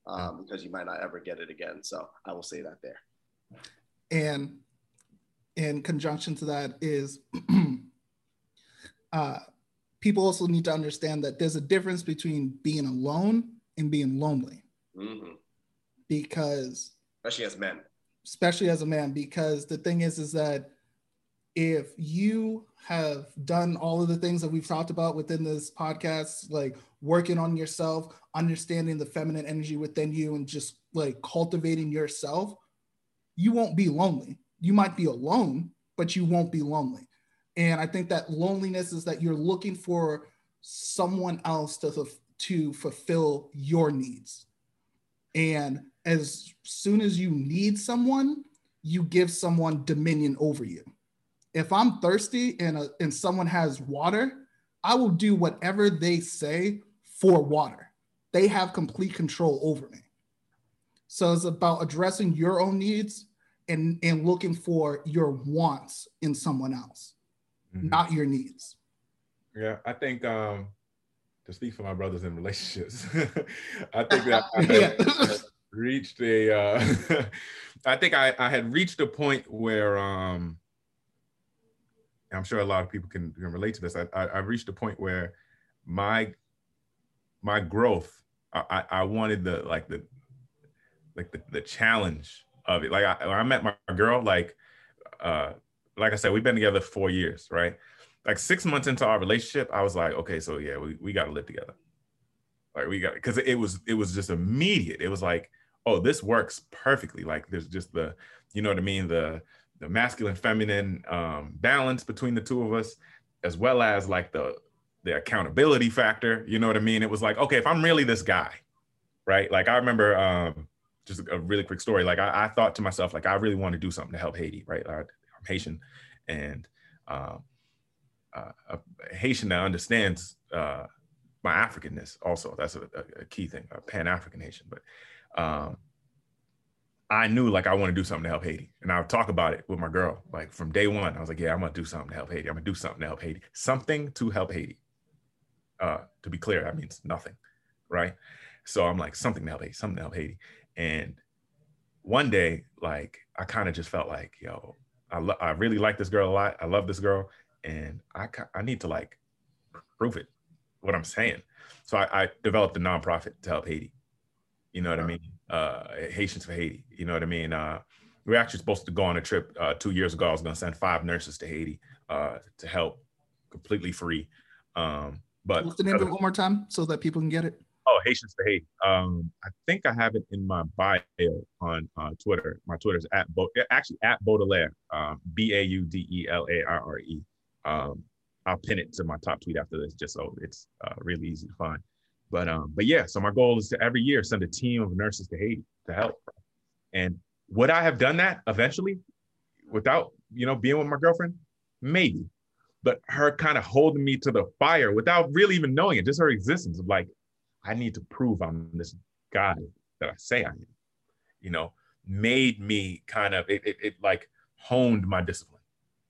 Speaker 3: um, because you might not ever get it again. So I will say that there.
Speaker 1: And in conjunction to that is, [CLEARS THROAT] uh, people also need to understand that there's a difference between being alone and being lonely. Mm-hmm. Because
Speaker 3: especially as men,
Speaker 1: especially as a man, because the thing is, is that if you have done all of the things that we've talked about within this podcast, like working on yourself, understanding the feminine energy within you, and just like cultivating yourself, you won't be lonely. You might be alone, but you won't be lonely. And I think that loneliness is that you're looking for someone else to, to fulfill your needs. And as soon as you need someone, you give someone dominion over you. If I'm thirsty and, a, and someone has water, I will do whatever they say for water. They have complete control over me. So it's about addressing your own needs and, and looking for your wants in someone else, mm-hmm. not your needs.
Speaker 2: Yeah, I think um, to speak for my brothers in relationships, [LAUGHS] I think that I yeah [LAUGHS] reached a. Uh, [LAUGHS] I think I, I had reached a point where um, I'm sure a lot of people can, can relate to this. I, I, I reached a point where my my growth, I, I wanted the like the like the, the challenge of it. Like I, I met my girl, like uh, like I said, we've been together four years, right? Like six months into our relationship, I was like, okay, so yeah, we, we got to live together. Like we got because it was it was just immediate. It was like oh, this works perfectly. Like there's just the, you know what I mean, the the masculine feminine um, balance between the two of us, as well as like the the accountability factor. You know what I mean? It was like, okay, if I'm really this guy, right? Like I remember um, just a really quick story. Like I, I, thought to myself, like I really want to do something to help Haiti, right? I, am Haitian, and um, uh, a Haitian that understands uh, my Africanness. Also, that's a, a key thing. A Pan African Haitian, but um, I knew like I want to do something to help Haiti. And I would talk about it with my girl. Like from day one, I was like, yeah, I'm gonna do something to help Haiti. I'm gonna do something to help Haiti. Something to help Haiti. Uh, to be clear, that means nothing, right? So I'm like, something to help Haiti, something to help Haiti. And one day, like I kind of just felt like, yo, I, lo- I really like this girl a lot. I love this girl. And I, I need to like prove it, what I'm saying. So I, I developed a nonprofit to help Haiti. You know what I mean? Uh, Haitians for Haiti. You know what I mean? Uh, we are actually supposed to go on a trip uh, two years ago. I was going to send five nurses to Haiti uh, to help completely free. Um, but
Speaker 1: what's the name of it one more time so that people can get it?
Speaker 2: Oh, Haitians for Haiti. Um, I think I have it in my bio on uh, Twitter. My Twitter is at Bo- actually at Baudelaire, um, B A U D E L A R R E. Um, I'll pin it to my top tweet after this, just so it's uh, really easy to find. But um, but yeah, so my goal is to every year send a team of nurses to Haiti to help. And would I have done that eventually without, you know, being with my girlfriend? Maybe. But her kind of holding me to the fire without really even knowing it, just her existence of like, I need to prove I'm this guy that I say I am, you know, made me kind of, it, it, it like honed my discipline.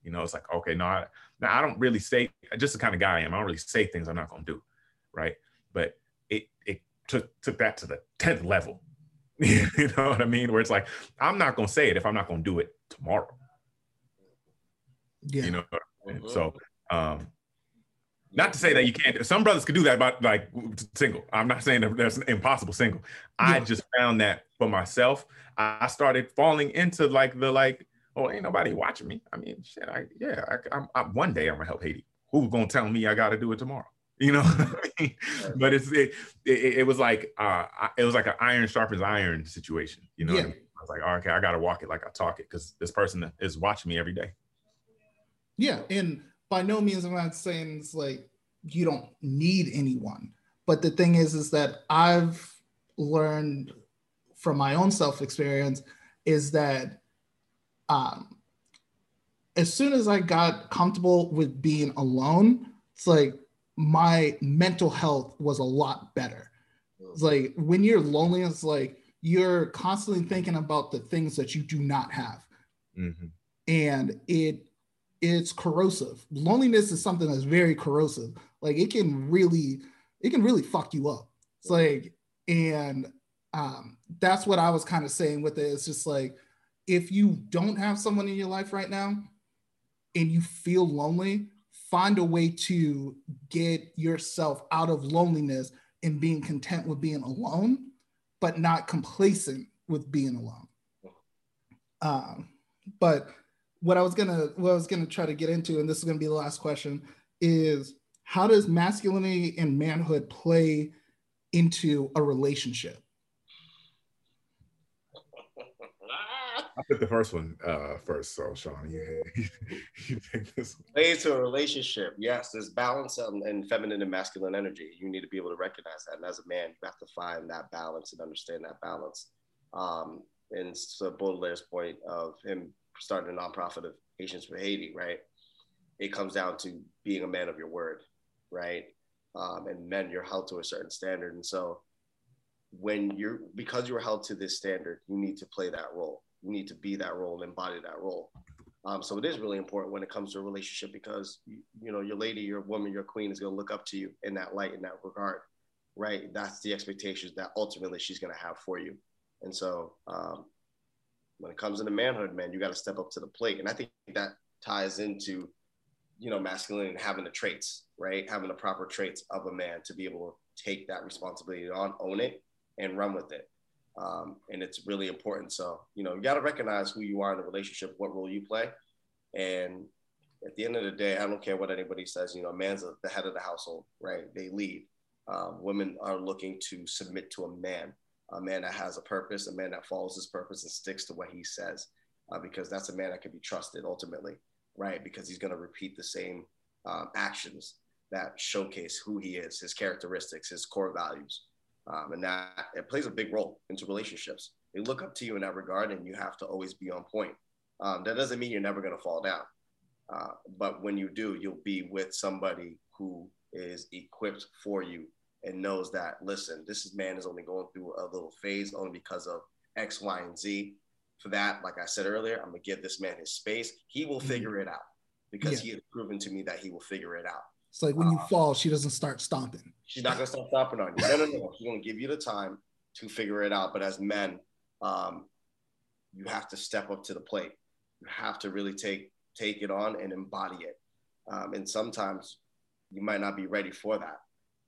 Speaker 2: You know, it's like, okay, no, I, now I don't really say, just the kind of guy I am. I don't really say things I'm not to do
Speaker 4: right? But it it took took that to the tenth level. [LAUGHS] you know what I mean? Where it's like, I'm not gonna say it if I'm not gonna do it tomorrow. Yeah. You know, mm-hmm. so um not to say that you can't. Some brothers could do that, but like single. I'm not saying that there's an impossible single. Yeah. I just found that for myself. I started falling into like the like, oh, ain't nobody watching me. I mean, shit. I yeah. I, I'm, I, one day I'm gonna help Haiti. Who's gonna tell me I got to do it tomorrow? You know, I mean? but it's it, it, it was like uh it was like an iron sharpens iron situation. You know, yeah. I, mean? I was like, oh, okay, I got to walk it like I talk it because this person is watching me every day.
Speaker 1: Yeah, and by no means i'm not saying it's like you don't need anyone. But the thing is, is that I've learned from my own self experience is that um, as soon as I got comfortable with being alone, it's like my mental health was a lot better. It's like when you're lonely, it's like you're constantly thinking about the things that you do not have. Mm-hmm. And it it's corrosive. Loneliness is something that's very corrosive. Like it can really, it can really fuck you up. It's like, and um, that's what I was kind of saying with it. It's just like if you don't have someone in your life right now and you feel lonely, find a way to get yourself out of loneliness and being content with being alone, but not complacent with being alone. Um, but what I was gonna what I was gonna try to get into, and this is gonna be the last question, is how does masculinity and manhood play into a relationship?
Speaker 4: I put the first one uh, first, so Shawn, yeah, [LAUGHS]
Speaker 3: you take this. One. Into a relationship. Yes, there's balance in feminine and masculine energy. You need to be able to recognize that, and as a man, you have to find that balance and understand that balance. Um, and so Baudelaire's point of him starting a nonprofit of Haitians for Haiti, right? It comes down to being a man of your word, right? Um, and men, you're held to a certain standard. And so when you're, because you're held to this standard, you need to play that role. You need to be that role and embody that role. Um, so it is really important when it comes to a relationship because you, you know your lady, your woman, your queen is going to look up to you in that light, in that regard, right? That's the expectations that ultimately she's going to have for you. And so um, when it comes into manhood, man, you got to step up to the plate. And I think that ties into, you know, masculine and having the traits, right? Having the proper traits of a man to be able to take that responsibility on, own it, and run with it. Um, and it's really important. So, you know, you got to recognize who you are in the relationship, what role you play. And at the end of the day, I don't care what anybody says, you know, a man's the head of the household, right? They lead. Um, women are looking to submit to a man a man that has a purpose, a man that follows his purpose and sticks to what he says, uh, because that's a man that can be trusted ultimately, right? Because he's going to repeat the same um, actions that showcase who he is, his characteristics, his core values. Um, and that it plays a big role into relationships. They look up to you in that regard, and you have to always be on point. Um, that doesn't mean you're never going to fall down. Uh, but when you do, you'll be with somebody who is equipped for you and knows that listen, this man is only going through a little phase only because of X, Y, and Z. For that, like I said earlier, I'm gonna give this man his space. He will mm-hmm. figure it out because yeah. he has proven to me that he will figure it out.
Speaker 1: It's like when you um, fall, she doesn't start stomping.
Speaker 3: She's not gonna stop stomping on you. No, no, no. She's gonna give you the time to figure it out. But as men, um, you have to step up to the plate. You have to really take take it on and embody it. Um, and sometimes you might not be ready for that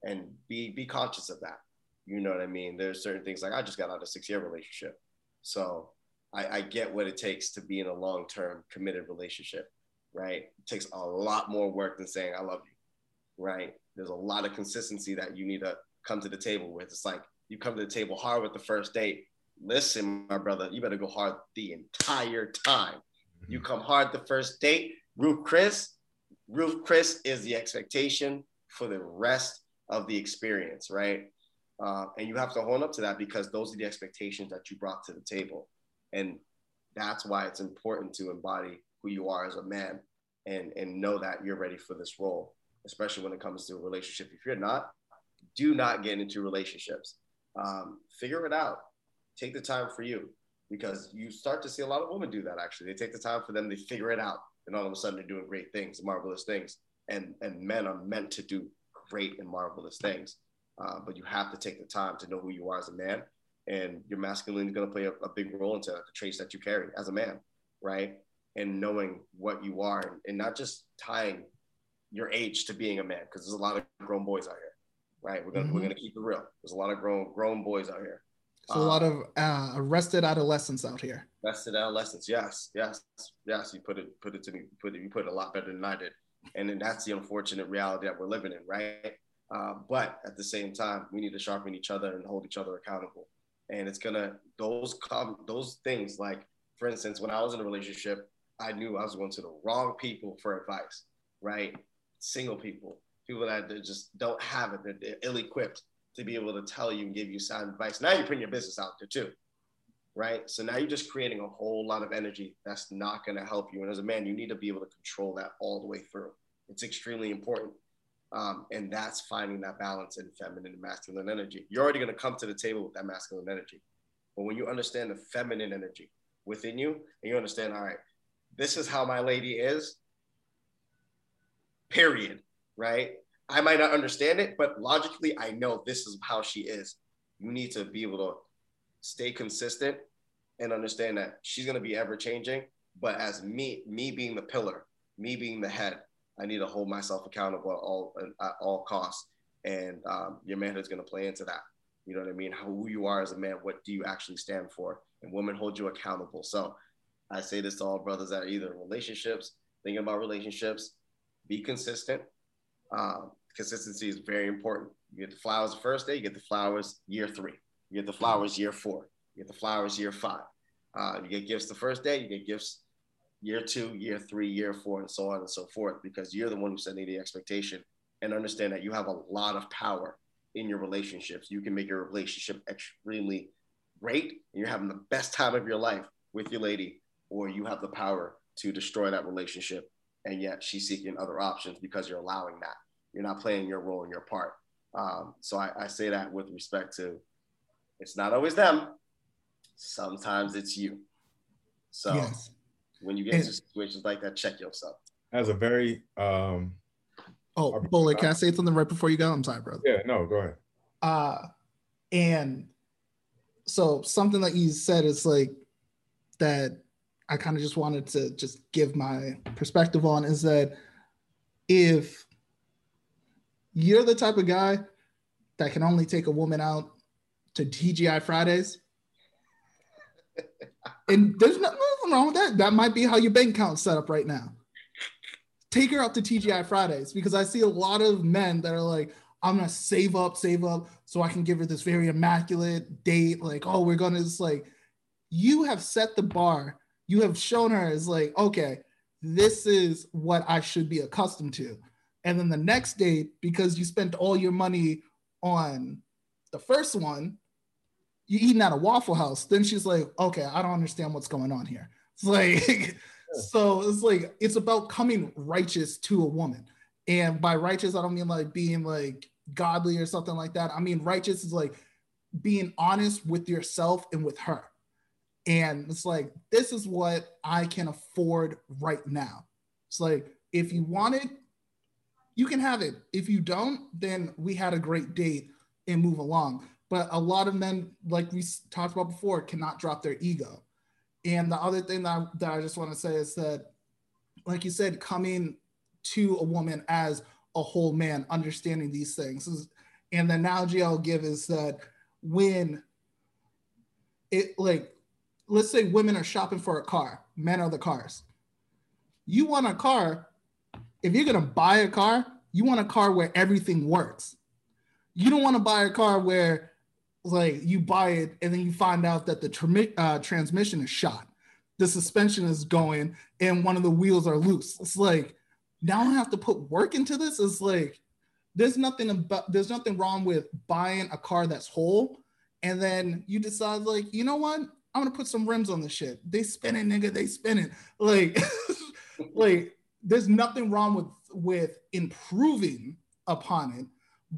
Speaker 3: and be be conscious of that. You know what I mean? There's certain things like I just got out of a six year relationship, so I, I get what it takes to be in a long term committed relationship. Right? It takes a lot more work than saying I love you. Right? There's a lot of consistency that you need to come to the table with. It's like you come to the table hard with the first date. Listen, my brother, you better go hard the entire time. You come hard the first date. Ruth Chris, Ruth Chris is the expectation for the rest of the experience, right? Uh, and you have to hold up to that because those are the expectations that you brought to the table. And that's why it's important to embody who you are as a man and, and know that you're ready for this role, especially when it comes to a relationship. If you're not, do not get into relationships. Um, figure it out. Take the time for you because you start to see a lot of women do that actually. They take the time for them, they figure it out, and all of a sudden they're doing great things, marvelous things. And, and men are meant to do great and marvelous things. Uh, but you have to take the time to know who you are as a man, and your masculinity is going to play a, a, big role into the traits that you carry as a man, right? And knowing what you are, and, and not just tying your age to being a man, because there's a lot of grown boys out here, right? We're gonna mm-hmm. we're gonna keep it real. There's a lot of grown grown boys out here.
Speaker 1: There's um, a lot of uh, arrested adolescents out here.
Speaker 3: Arrested adolescents, yes, yes, yes. You put it put it to me, put it you put it a lot better than I did, and then that's the unfortunate reality that we're living in, right? Uh, but at the same time, we need to sharpen each other and hold each other accountable. And it's gonna those come those things like, for instance, when I was in a relationship, I knew I was going to the wrong people for advice, right? Single people, people that just don't have it, they're ill-equipped to be able to tell you and give you sound advice. Now you're putting your business out there too, right? So now you're just creating a whole lot of energy that's not going to help you. And as a man, you need to be able to control that all the way through. It's extremely important. Um, and that's finding that balance in feminine and masculine energy. You're already going to come to the table with that masculine energy. But when you understand the feminine energy within you, and you understand, all right, this is how my lady is, period, right? I might not understand it, but logically, I know this is how she is. You need to be able to stay consistent and understand that she's going to be ever changing. But as me, me being the pillar, me being the head, I need to hold myself accountable at all at all costs. And um, your is going to play into that. You know what I mean? How, who you are as a man, what do you actually stand for? And women hold you accountable. So I say this to all brothers that are either in relationships, thinking about relationships, be consistent. Um, consistency is very important. You get the flowers the first day, you get the flowers year three, you get the flowers year four, you get the flowers year five. Uh, you get gifts the first day, you get gifts year two, year three, year four, and so on and so forth, because you're the one who's setting the expectation and understand that you have a lot of power in your relationships. You can make your relationship extremely great and you're having the best time of your life with your lady, or you have the power to destroy that relationship. And yet she's seeking other options because you're allowing that. You're not playing your role and your part. Um, so I, I say that with respect to it's not always them. Sometimes it's you. So yes when you get into situations like that, check yourself.
Speaker 4: As a very um
Speaker 1: Oh, Bullet, can I say something right before you go? I'm sorry, brother.
Speaker 4: Yeah, no, go ahead.
Speaker 1: Uh and so something that you said is like that I kind of just wanted to just give my perspective on is that if you're the type of guy that can only take a woman out to TGI Fridays, [LAUGHS] and there's nothing wrong with that. That might be how your bank account's set up right now. Take her out to TGI Fridays because I see a lot of men that are like, I'm gonna save up, save up, so I can give her this very immaculate date. Like, oh, we're gonna just like, you have set the bar. You have shown her is like, okay, this is what I should be accustomed to. And then the next date, because you spent all your money on the first one, you're eating at a Waffle House. Then she's like, okay, I don't understand what's going on here. [LAUGHS] It's like, so it's like, it's about coming righteous to a woman. And by righteous, I don't mean like being like godly or something like that. I mean, righteous is like being honest with yourself and with her. And it's like, this is what I can afford right now. It's like, if you want it, you can have it. If you don't, then we had a great date and move along. But a lot of men, like we talked about before, cannot drop their ego. And the other thing that I, that I just want to say is that, like you said, coming to a woman as a whole man, understanding these things. Is, and the analogy I'll give is that when it, like, let's say women are shopping for a car, men are the cars. You want a car, if you're to buy a car, you want a car where everything works. You don't want to buy a car where like you buy it and then you find out that the tra- uh, transmission is shot, the suspension is going, and one of the wheels are loose. It's like now I have to put work into this. It's like there's nothing about there's nothing wrong with buying a car that's whole, and then you decide like you know what I'm gonna put some rims on the shit. They spin it, nigga. They spin it. Like, [LAUGHS] like there's nothing wrong with with improving upon it.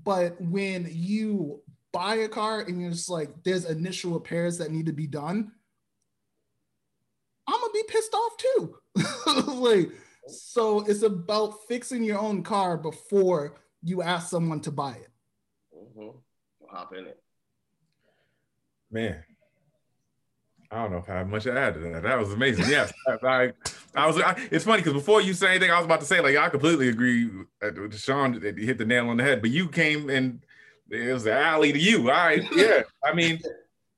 Speaker 1: But when you buy a car and you're just like, there's initial repairs that need to be done, I'm gonna be pissed off too. [LAUGHS] like, so it's about fixing your own car before you ask someone to buy it.
Speaker 3: Mm-hmm. We'll hop in it.
Speaker 2: Man, I don't know if I have much to add to that. That was amazing. Yes, I, I was. I, it's funny because before you say anything, I was about to say like I completely agree with Shawn. Hit the nail on the head, but you came and it was an alley to you. All right, [LAUGHS] yeah. I mean,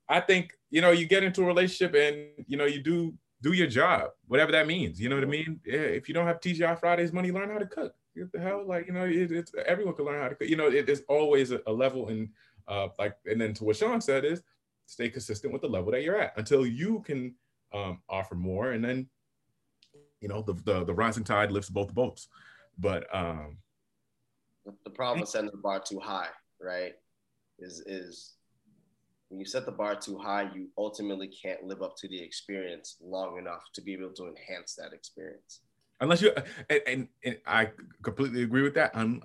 Speaker 2: I think you know you get into a relationship and you know you do do your job, whatever that means. You know what I mean? Yeah, if you don't have TGI Fridays money, learn how to cook. What the hell? Like you know, it, it's everyone can learn how to cook. You know, it, it's always a, a level and uh, like, and then to what Shawn said is stay consistent with the level that you're at until you can um, offer more, and then you know the, the the rising tide lifts both boats. But um,
Speaker 3: the problem with setting the bar too high, right? Is is when you set the bar too high, you ultimately can't live up to the experience long enough to be able to enhance that experience.
Speaker 2: Unless you, and, and, and I completely agree with that. Um,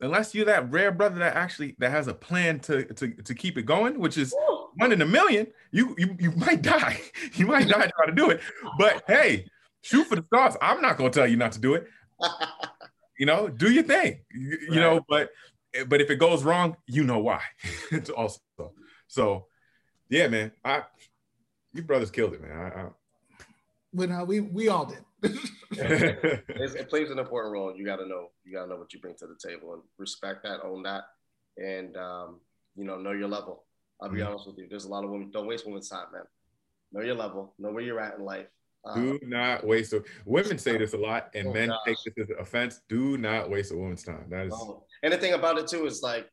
Speaker 2: unless you're that rare brother that actually that has a plan to to, to keep it going, which is one in a million, you you you might die. [LAUGHS] You might die trying to do it. But hey, shoot for the stars. I'm not gonna tell you not to do it. [LAUGHS] you know, do your thing. You, right. you know, but but if it goes wrong, you know why. [LAUGHS] it's also so, yeah, man. I you brothers killed it, man. I, I...
Speaker 1: Well, no, we we all did.
Speaker 3: it plays an important role. You got to know. You got to know what you bring to the table and respect that, own that, and um, you know, know your level. I'll be mm-hmm. honest with you. There's a lot of women. Don't waste women's time, man. Know your level. Know where you're at in life.
Speaker 2: Do um, not waste. A, women say this a lot, and oh, men gosh. take this as offense. Do not waste a woman's time. That is. Oh.
Speaker 3: And the thing about it too is like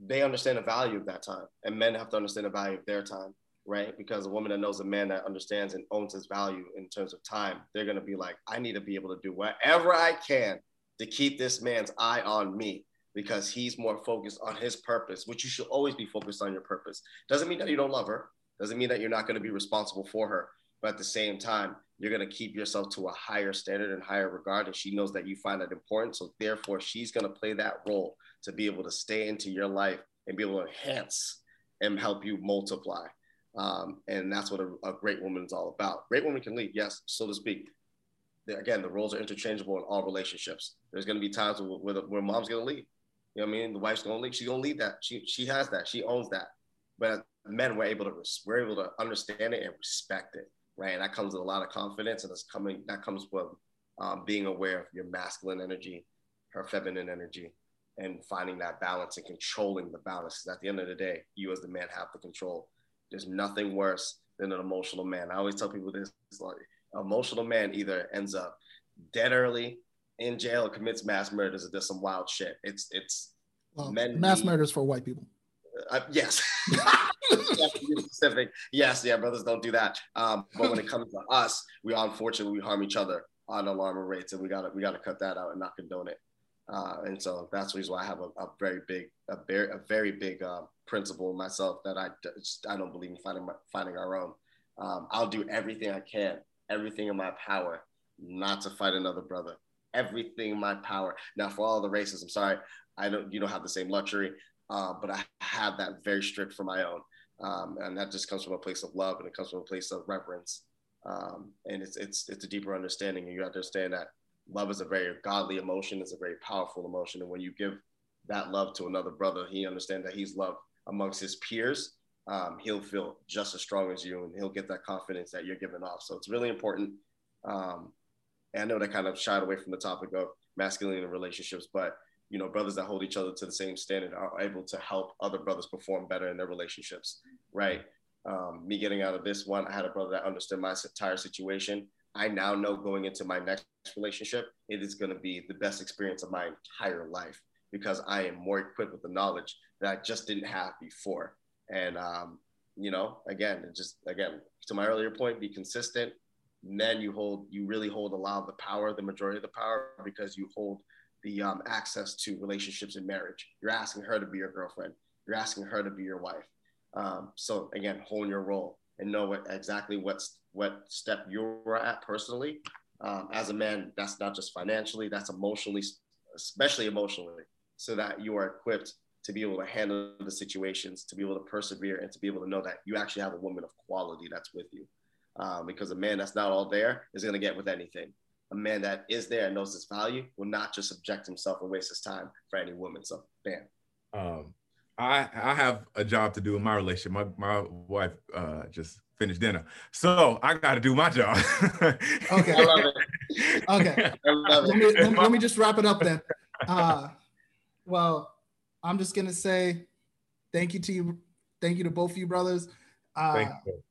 Speaker 3: they understand the value of that time, and men have to understand the value of their time, right? Because a woman that knows a man that understands and owns his value in terms of time, they're gonna be like, I need to be able to do whatever I can to keep this man's eye on me because he's more focused on his purpose, which you should always be focused on your purpose. Doesn't mean that you don't love her. Doesn't mean that you're not going to be responsible for her. But at the same time, you're going to keep yourself to a higher standard and higher regard. And she knows that you find that important. So therefore, she's going to play that role to be able to stay into your life and be able to enhance and help you multiply. Um, and that's what a, a, great woman is all about. Great woman can lead, yes, so to speak. Again, the roles are interchangeable in all relationships. There's going to be times where, where, where mom's going to lead. You know what I mean? The wife's to lead. She's to lead that. She she has that. She owns that. But men were able to we're able to understand it and respect it, right? And that comes with a lot of confidence, and it's coming. That comes with um, being aware of your masculine energy, her feminine energy, and finding that balance and controlling the balance. Because at the end of the day, you as the man have the control. There's nothing worse than an emotional man. I always tell people this: like, emotional man either ends up dead early in jail commits mass murders or does some wild shit. It's it's
Speaker 1: well, men mass need, murders for white people.
Speaker 3: Uh, yes. specific. [LAUGHS] [LAUGHS] Yes, yeah, brothers don't do that. Um, but when it comes to us, we unfortunately we harm each other on alarming rates, and we gotta we gotta cut that out and not condone it. Uh, and so that's the reason why I have a, a very big, a very, a very big uh, principle myself that I just, I don't believe in finding my, finding our own. Um, I'll do everything I can, everything in my power, not to fight another brother, everything in my power. Now, for all the races, I'm sorry, I don't, you don't have the same luxury, uh, but I have that very strict for my own. Um, and that just comes from a place of love and it comes from a place of reverence. Um, and it's, it's, it's a deeper understanding. And you understand that love is a very godly emotion. It's a very powerful emotion. And when you give that love to another brother, he understands that he's loved amongst his peers. Um, he'll feel just as strong as you and he'll get that confidence that you're giving off. So it's really important. Um, and I know that kind of shied away from the topic of masculinity in relationships, but you know, brothers that hold each other to the same standard are able to help other brothers perform better in their relationships, right? Um, me getting out of this one, I had a brother that understood my entire situation. I now know going into my next relationship, it is going to be the best experience of my entire life because I am more equipped with the knowledge that I just didn't have before. And, um, you know, again, just again, to my earlier point, be consistent, men you hold you really hold a lot of the power the majority of the power because you hold the um, access to relationships in marriage. You're asking her to be your girlfriend. You're asking her to be your wife. Um, so again hone your role and know what exactly what's what step you're at personally. Um, as a man that's not just financially that's emotionally especially emotionally so that you are equipped to be able to handle the situations to be able to persevere and to be able to know that you actually have a woman of quality that's with you um, because a man that's not all there is going to get with anything. a man that is there and knows his value will not just subject himself and waste his time for any woman. So, bam.
Speaker 2: Um, I I have a job to do in my relationship. My my wife uh, just finished dinner, so I got to do my job. [LAUGHS]
Speaker 1: okay. I love it. Okay. I love it. Let, me, let, let, me just wrap it up then. Uh, well, I'm just gonna say thank you to you, thank you to both of you brothers. Uh, you.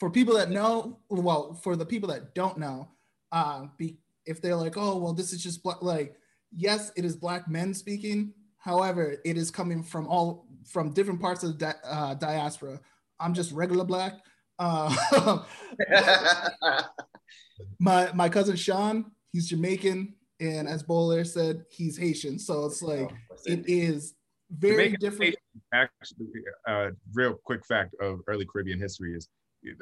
Speaker 1: For people that know, well, for the people that don't know, uh, be, if they're like, oh, well, this is just black, like, yes, it is black men speaking. However, it is coming from all from different parts of the di- uh, diaspora. I'm just regular black. Uh, [LAUGHS] my my cousin Shawn, he's Jamaican, and as Bowler said, he's Haitian. So it's like it is very Jamaican different.
Speaker 2: Actually, uh, real quick fact of early Caribbean history is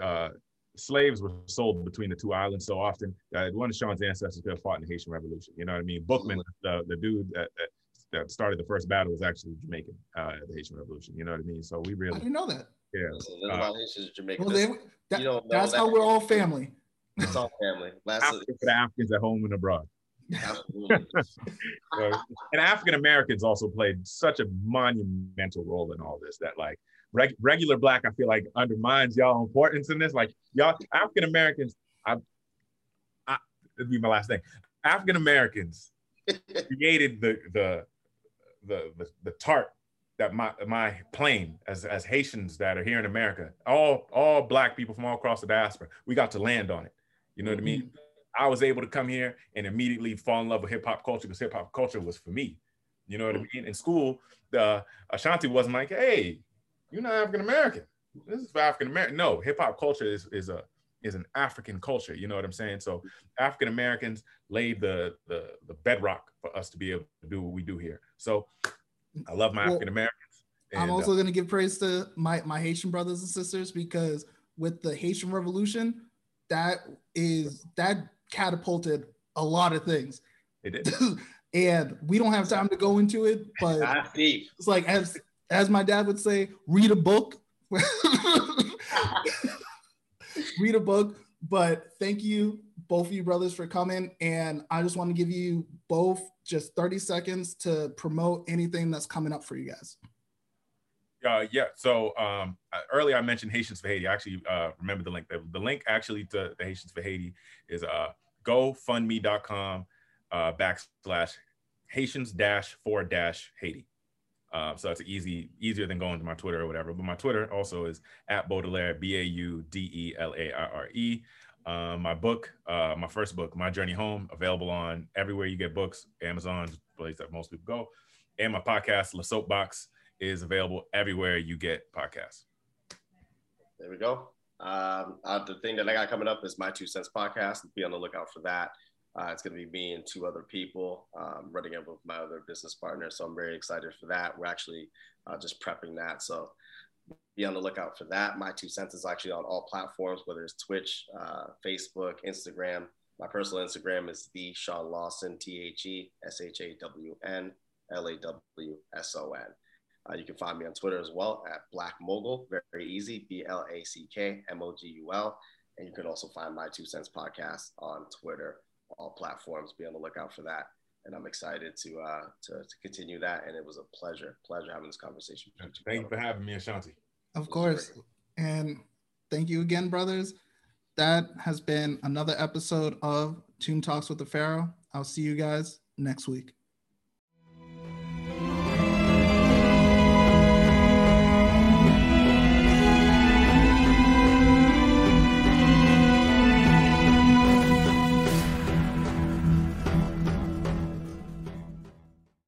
Speaker 2: uh, slaves were sold between the two islands so often that one of Shawn's ancestors could have fought in the Haitian Revolution. You know what I mean? Boukman, the, the dude that, that, that started the first battle, was actually Jamaican uh, at the Haitian Revolution. You know what I mean? So we really
Speaker 1: I didn't know that.
Speaker 2: Yeah.
Speaker 3: Uh, Haitians, Jamaican.
Speaker 1: Well, they, that, that's that. how we're all family.
Speaker 3: It's all family.
Speaker 2: Last for the Africans at home and abroad. [LAUGHS] and African Americans also played such a monumental role in all this that like reg- regular black, I feel like undermines y'all importance in this. Like y'all African Americans, I, I it'd be my last thing. African Americans [LAUGHS] created the, the the the the tart that my my plane as as Haitians that are here in America, all all black people from all across the diaspora, we got to land on it. You know mm-hmm. what I mean? Mm-hmm. I was able to come here and immediately fall in love with hip hop culture because hip hop culture was for me. You know what I mean? In school, the Ashanti wasn't like, hey, you're not African American. This is for African American. No, hip hop culture is is a is an African culture. You know what I'm saying? So African Americans laid the, the the bedrock for us to be able to do what we do here. So I love my well, African Americans.
Speaker 1: I'm also uh, going to give praise to my my Haitian brothers and sisters because with the Haitian Revolution, that is that catapulted a lot of things.
Speaker 2: It did. [LAUGHS]
Speaker 1: and we don't have time to go into it, but it's like as as my dad would say, read a book. [LAUGHS] read a book. But thank you, both of you brothers, for coming. And I just want to give you both just 30 seconds to promote anything that's coming up for you guys.
Speaker 2: Uh, yeah. So um, earlier I mentioned Haitians for Haiti. I actually uh, remember the link. The, the, link actually to the Haitians for Haiti is uh, gofundme.com uh, backslash Haitians dash for dash Haiti. Uh, so it's easy, easier than going to my Twitter or whatever. But my Twitter also is at Baudelaire, B A U D E L A I R E. Uh, my book, uh, my first book, My Journey Home, available on everywhere you get books, Amazon, place that most people go. And my podcast, La Soapbox, is available everywhere you get podcasts.
Speaker 3: There we go. Um, uh, the thing that I got coming up is my two cents podcast. Be on the lookout for that. Uh, it's going to be me and two other people um, running it with my other business partner. So I'm very excited for that. We're actually uh, just prepping that. So be on the lookout for that. My two cents is actually on all platforms, whether it's Twitch, uh, Facebook, Instagram. My personal Instagram is the Shawn Lawson, T H E S H A W N L A W S O N. Uh, you can find me on Twitter as well at Black Mogul. Very easy, B L A C K M O G U L. And you can also find my Two Cents podcast on Twitter all platforms. Be on the lookout for that. And I'm excited to uh, to, to continue that. And it was a pleasure, pleasure having this conversation.
Speaker 2: Thank you for having me, Ashanti.
Speaker 1: Of course. And thank you again, brothers. That has been another episode of Tomb Talks with the Pharaoh. I'll see you guys next week.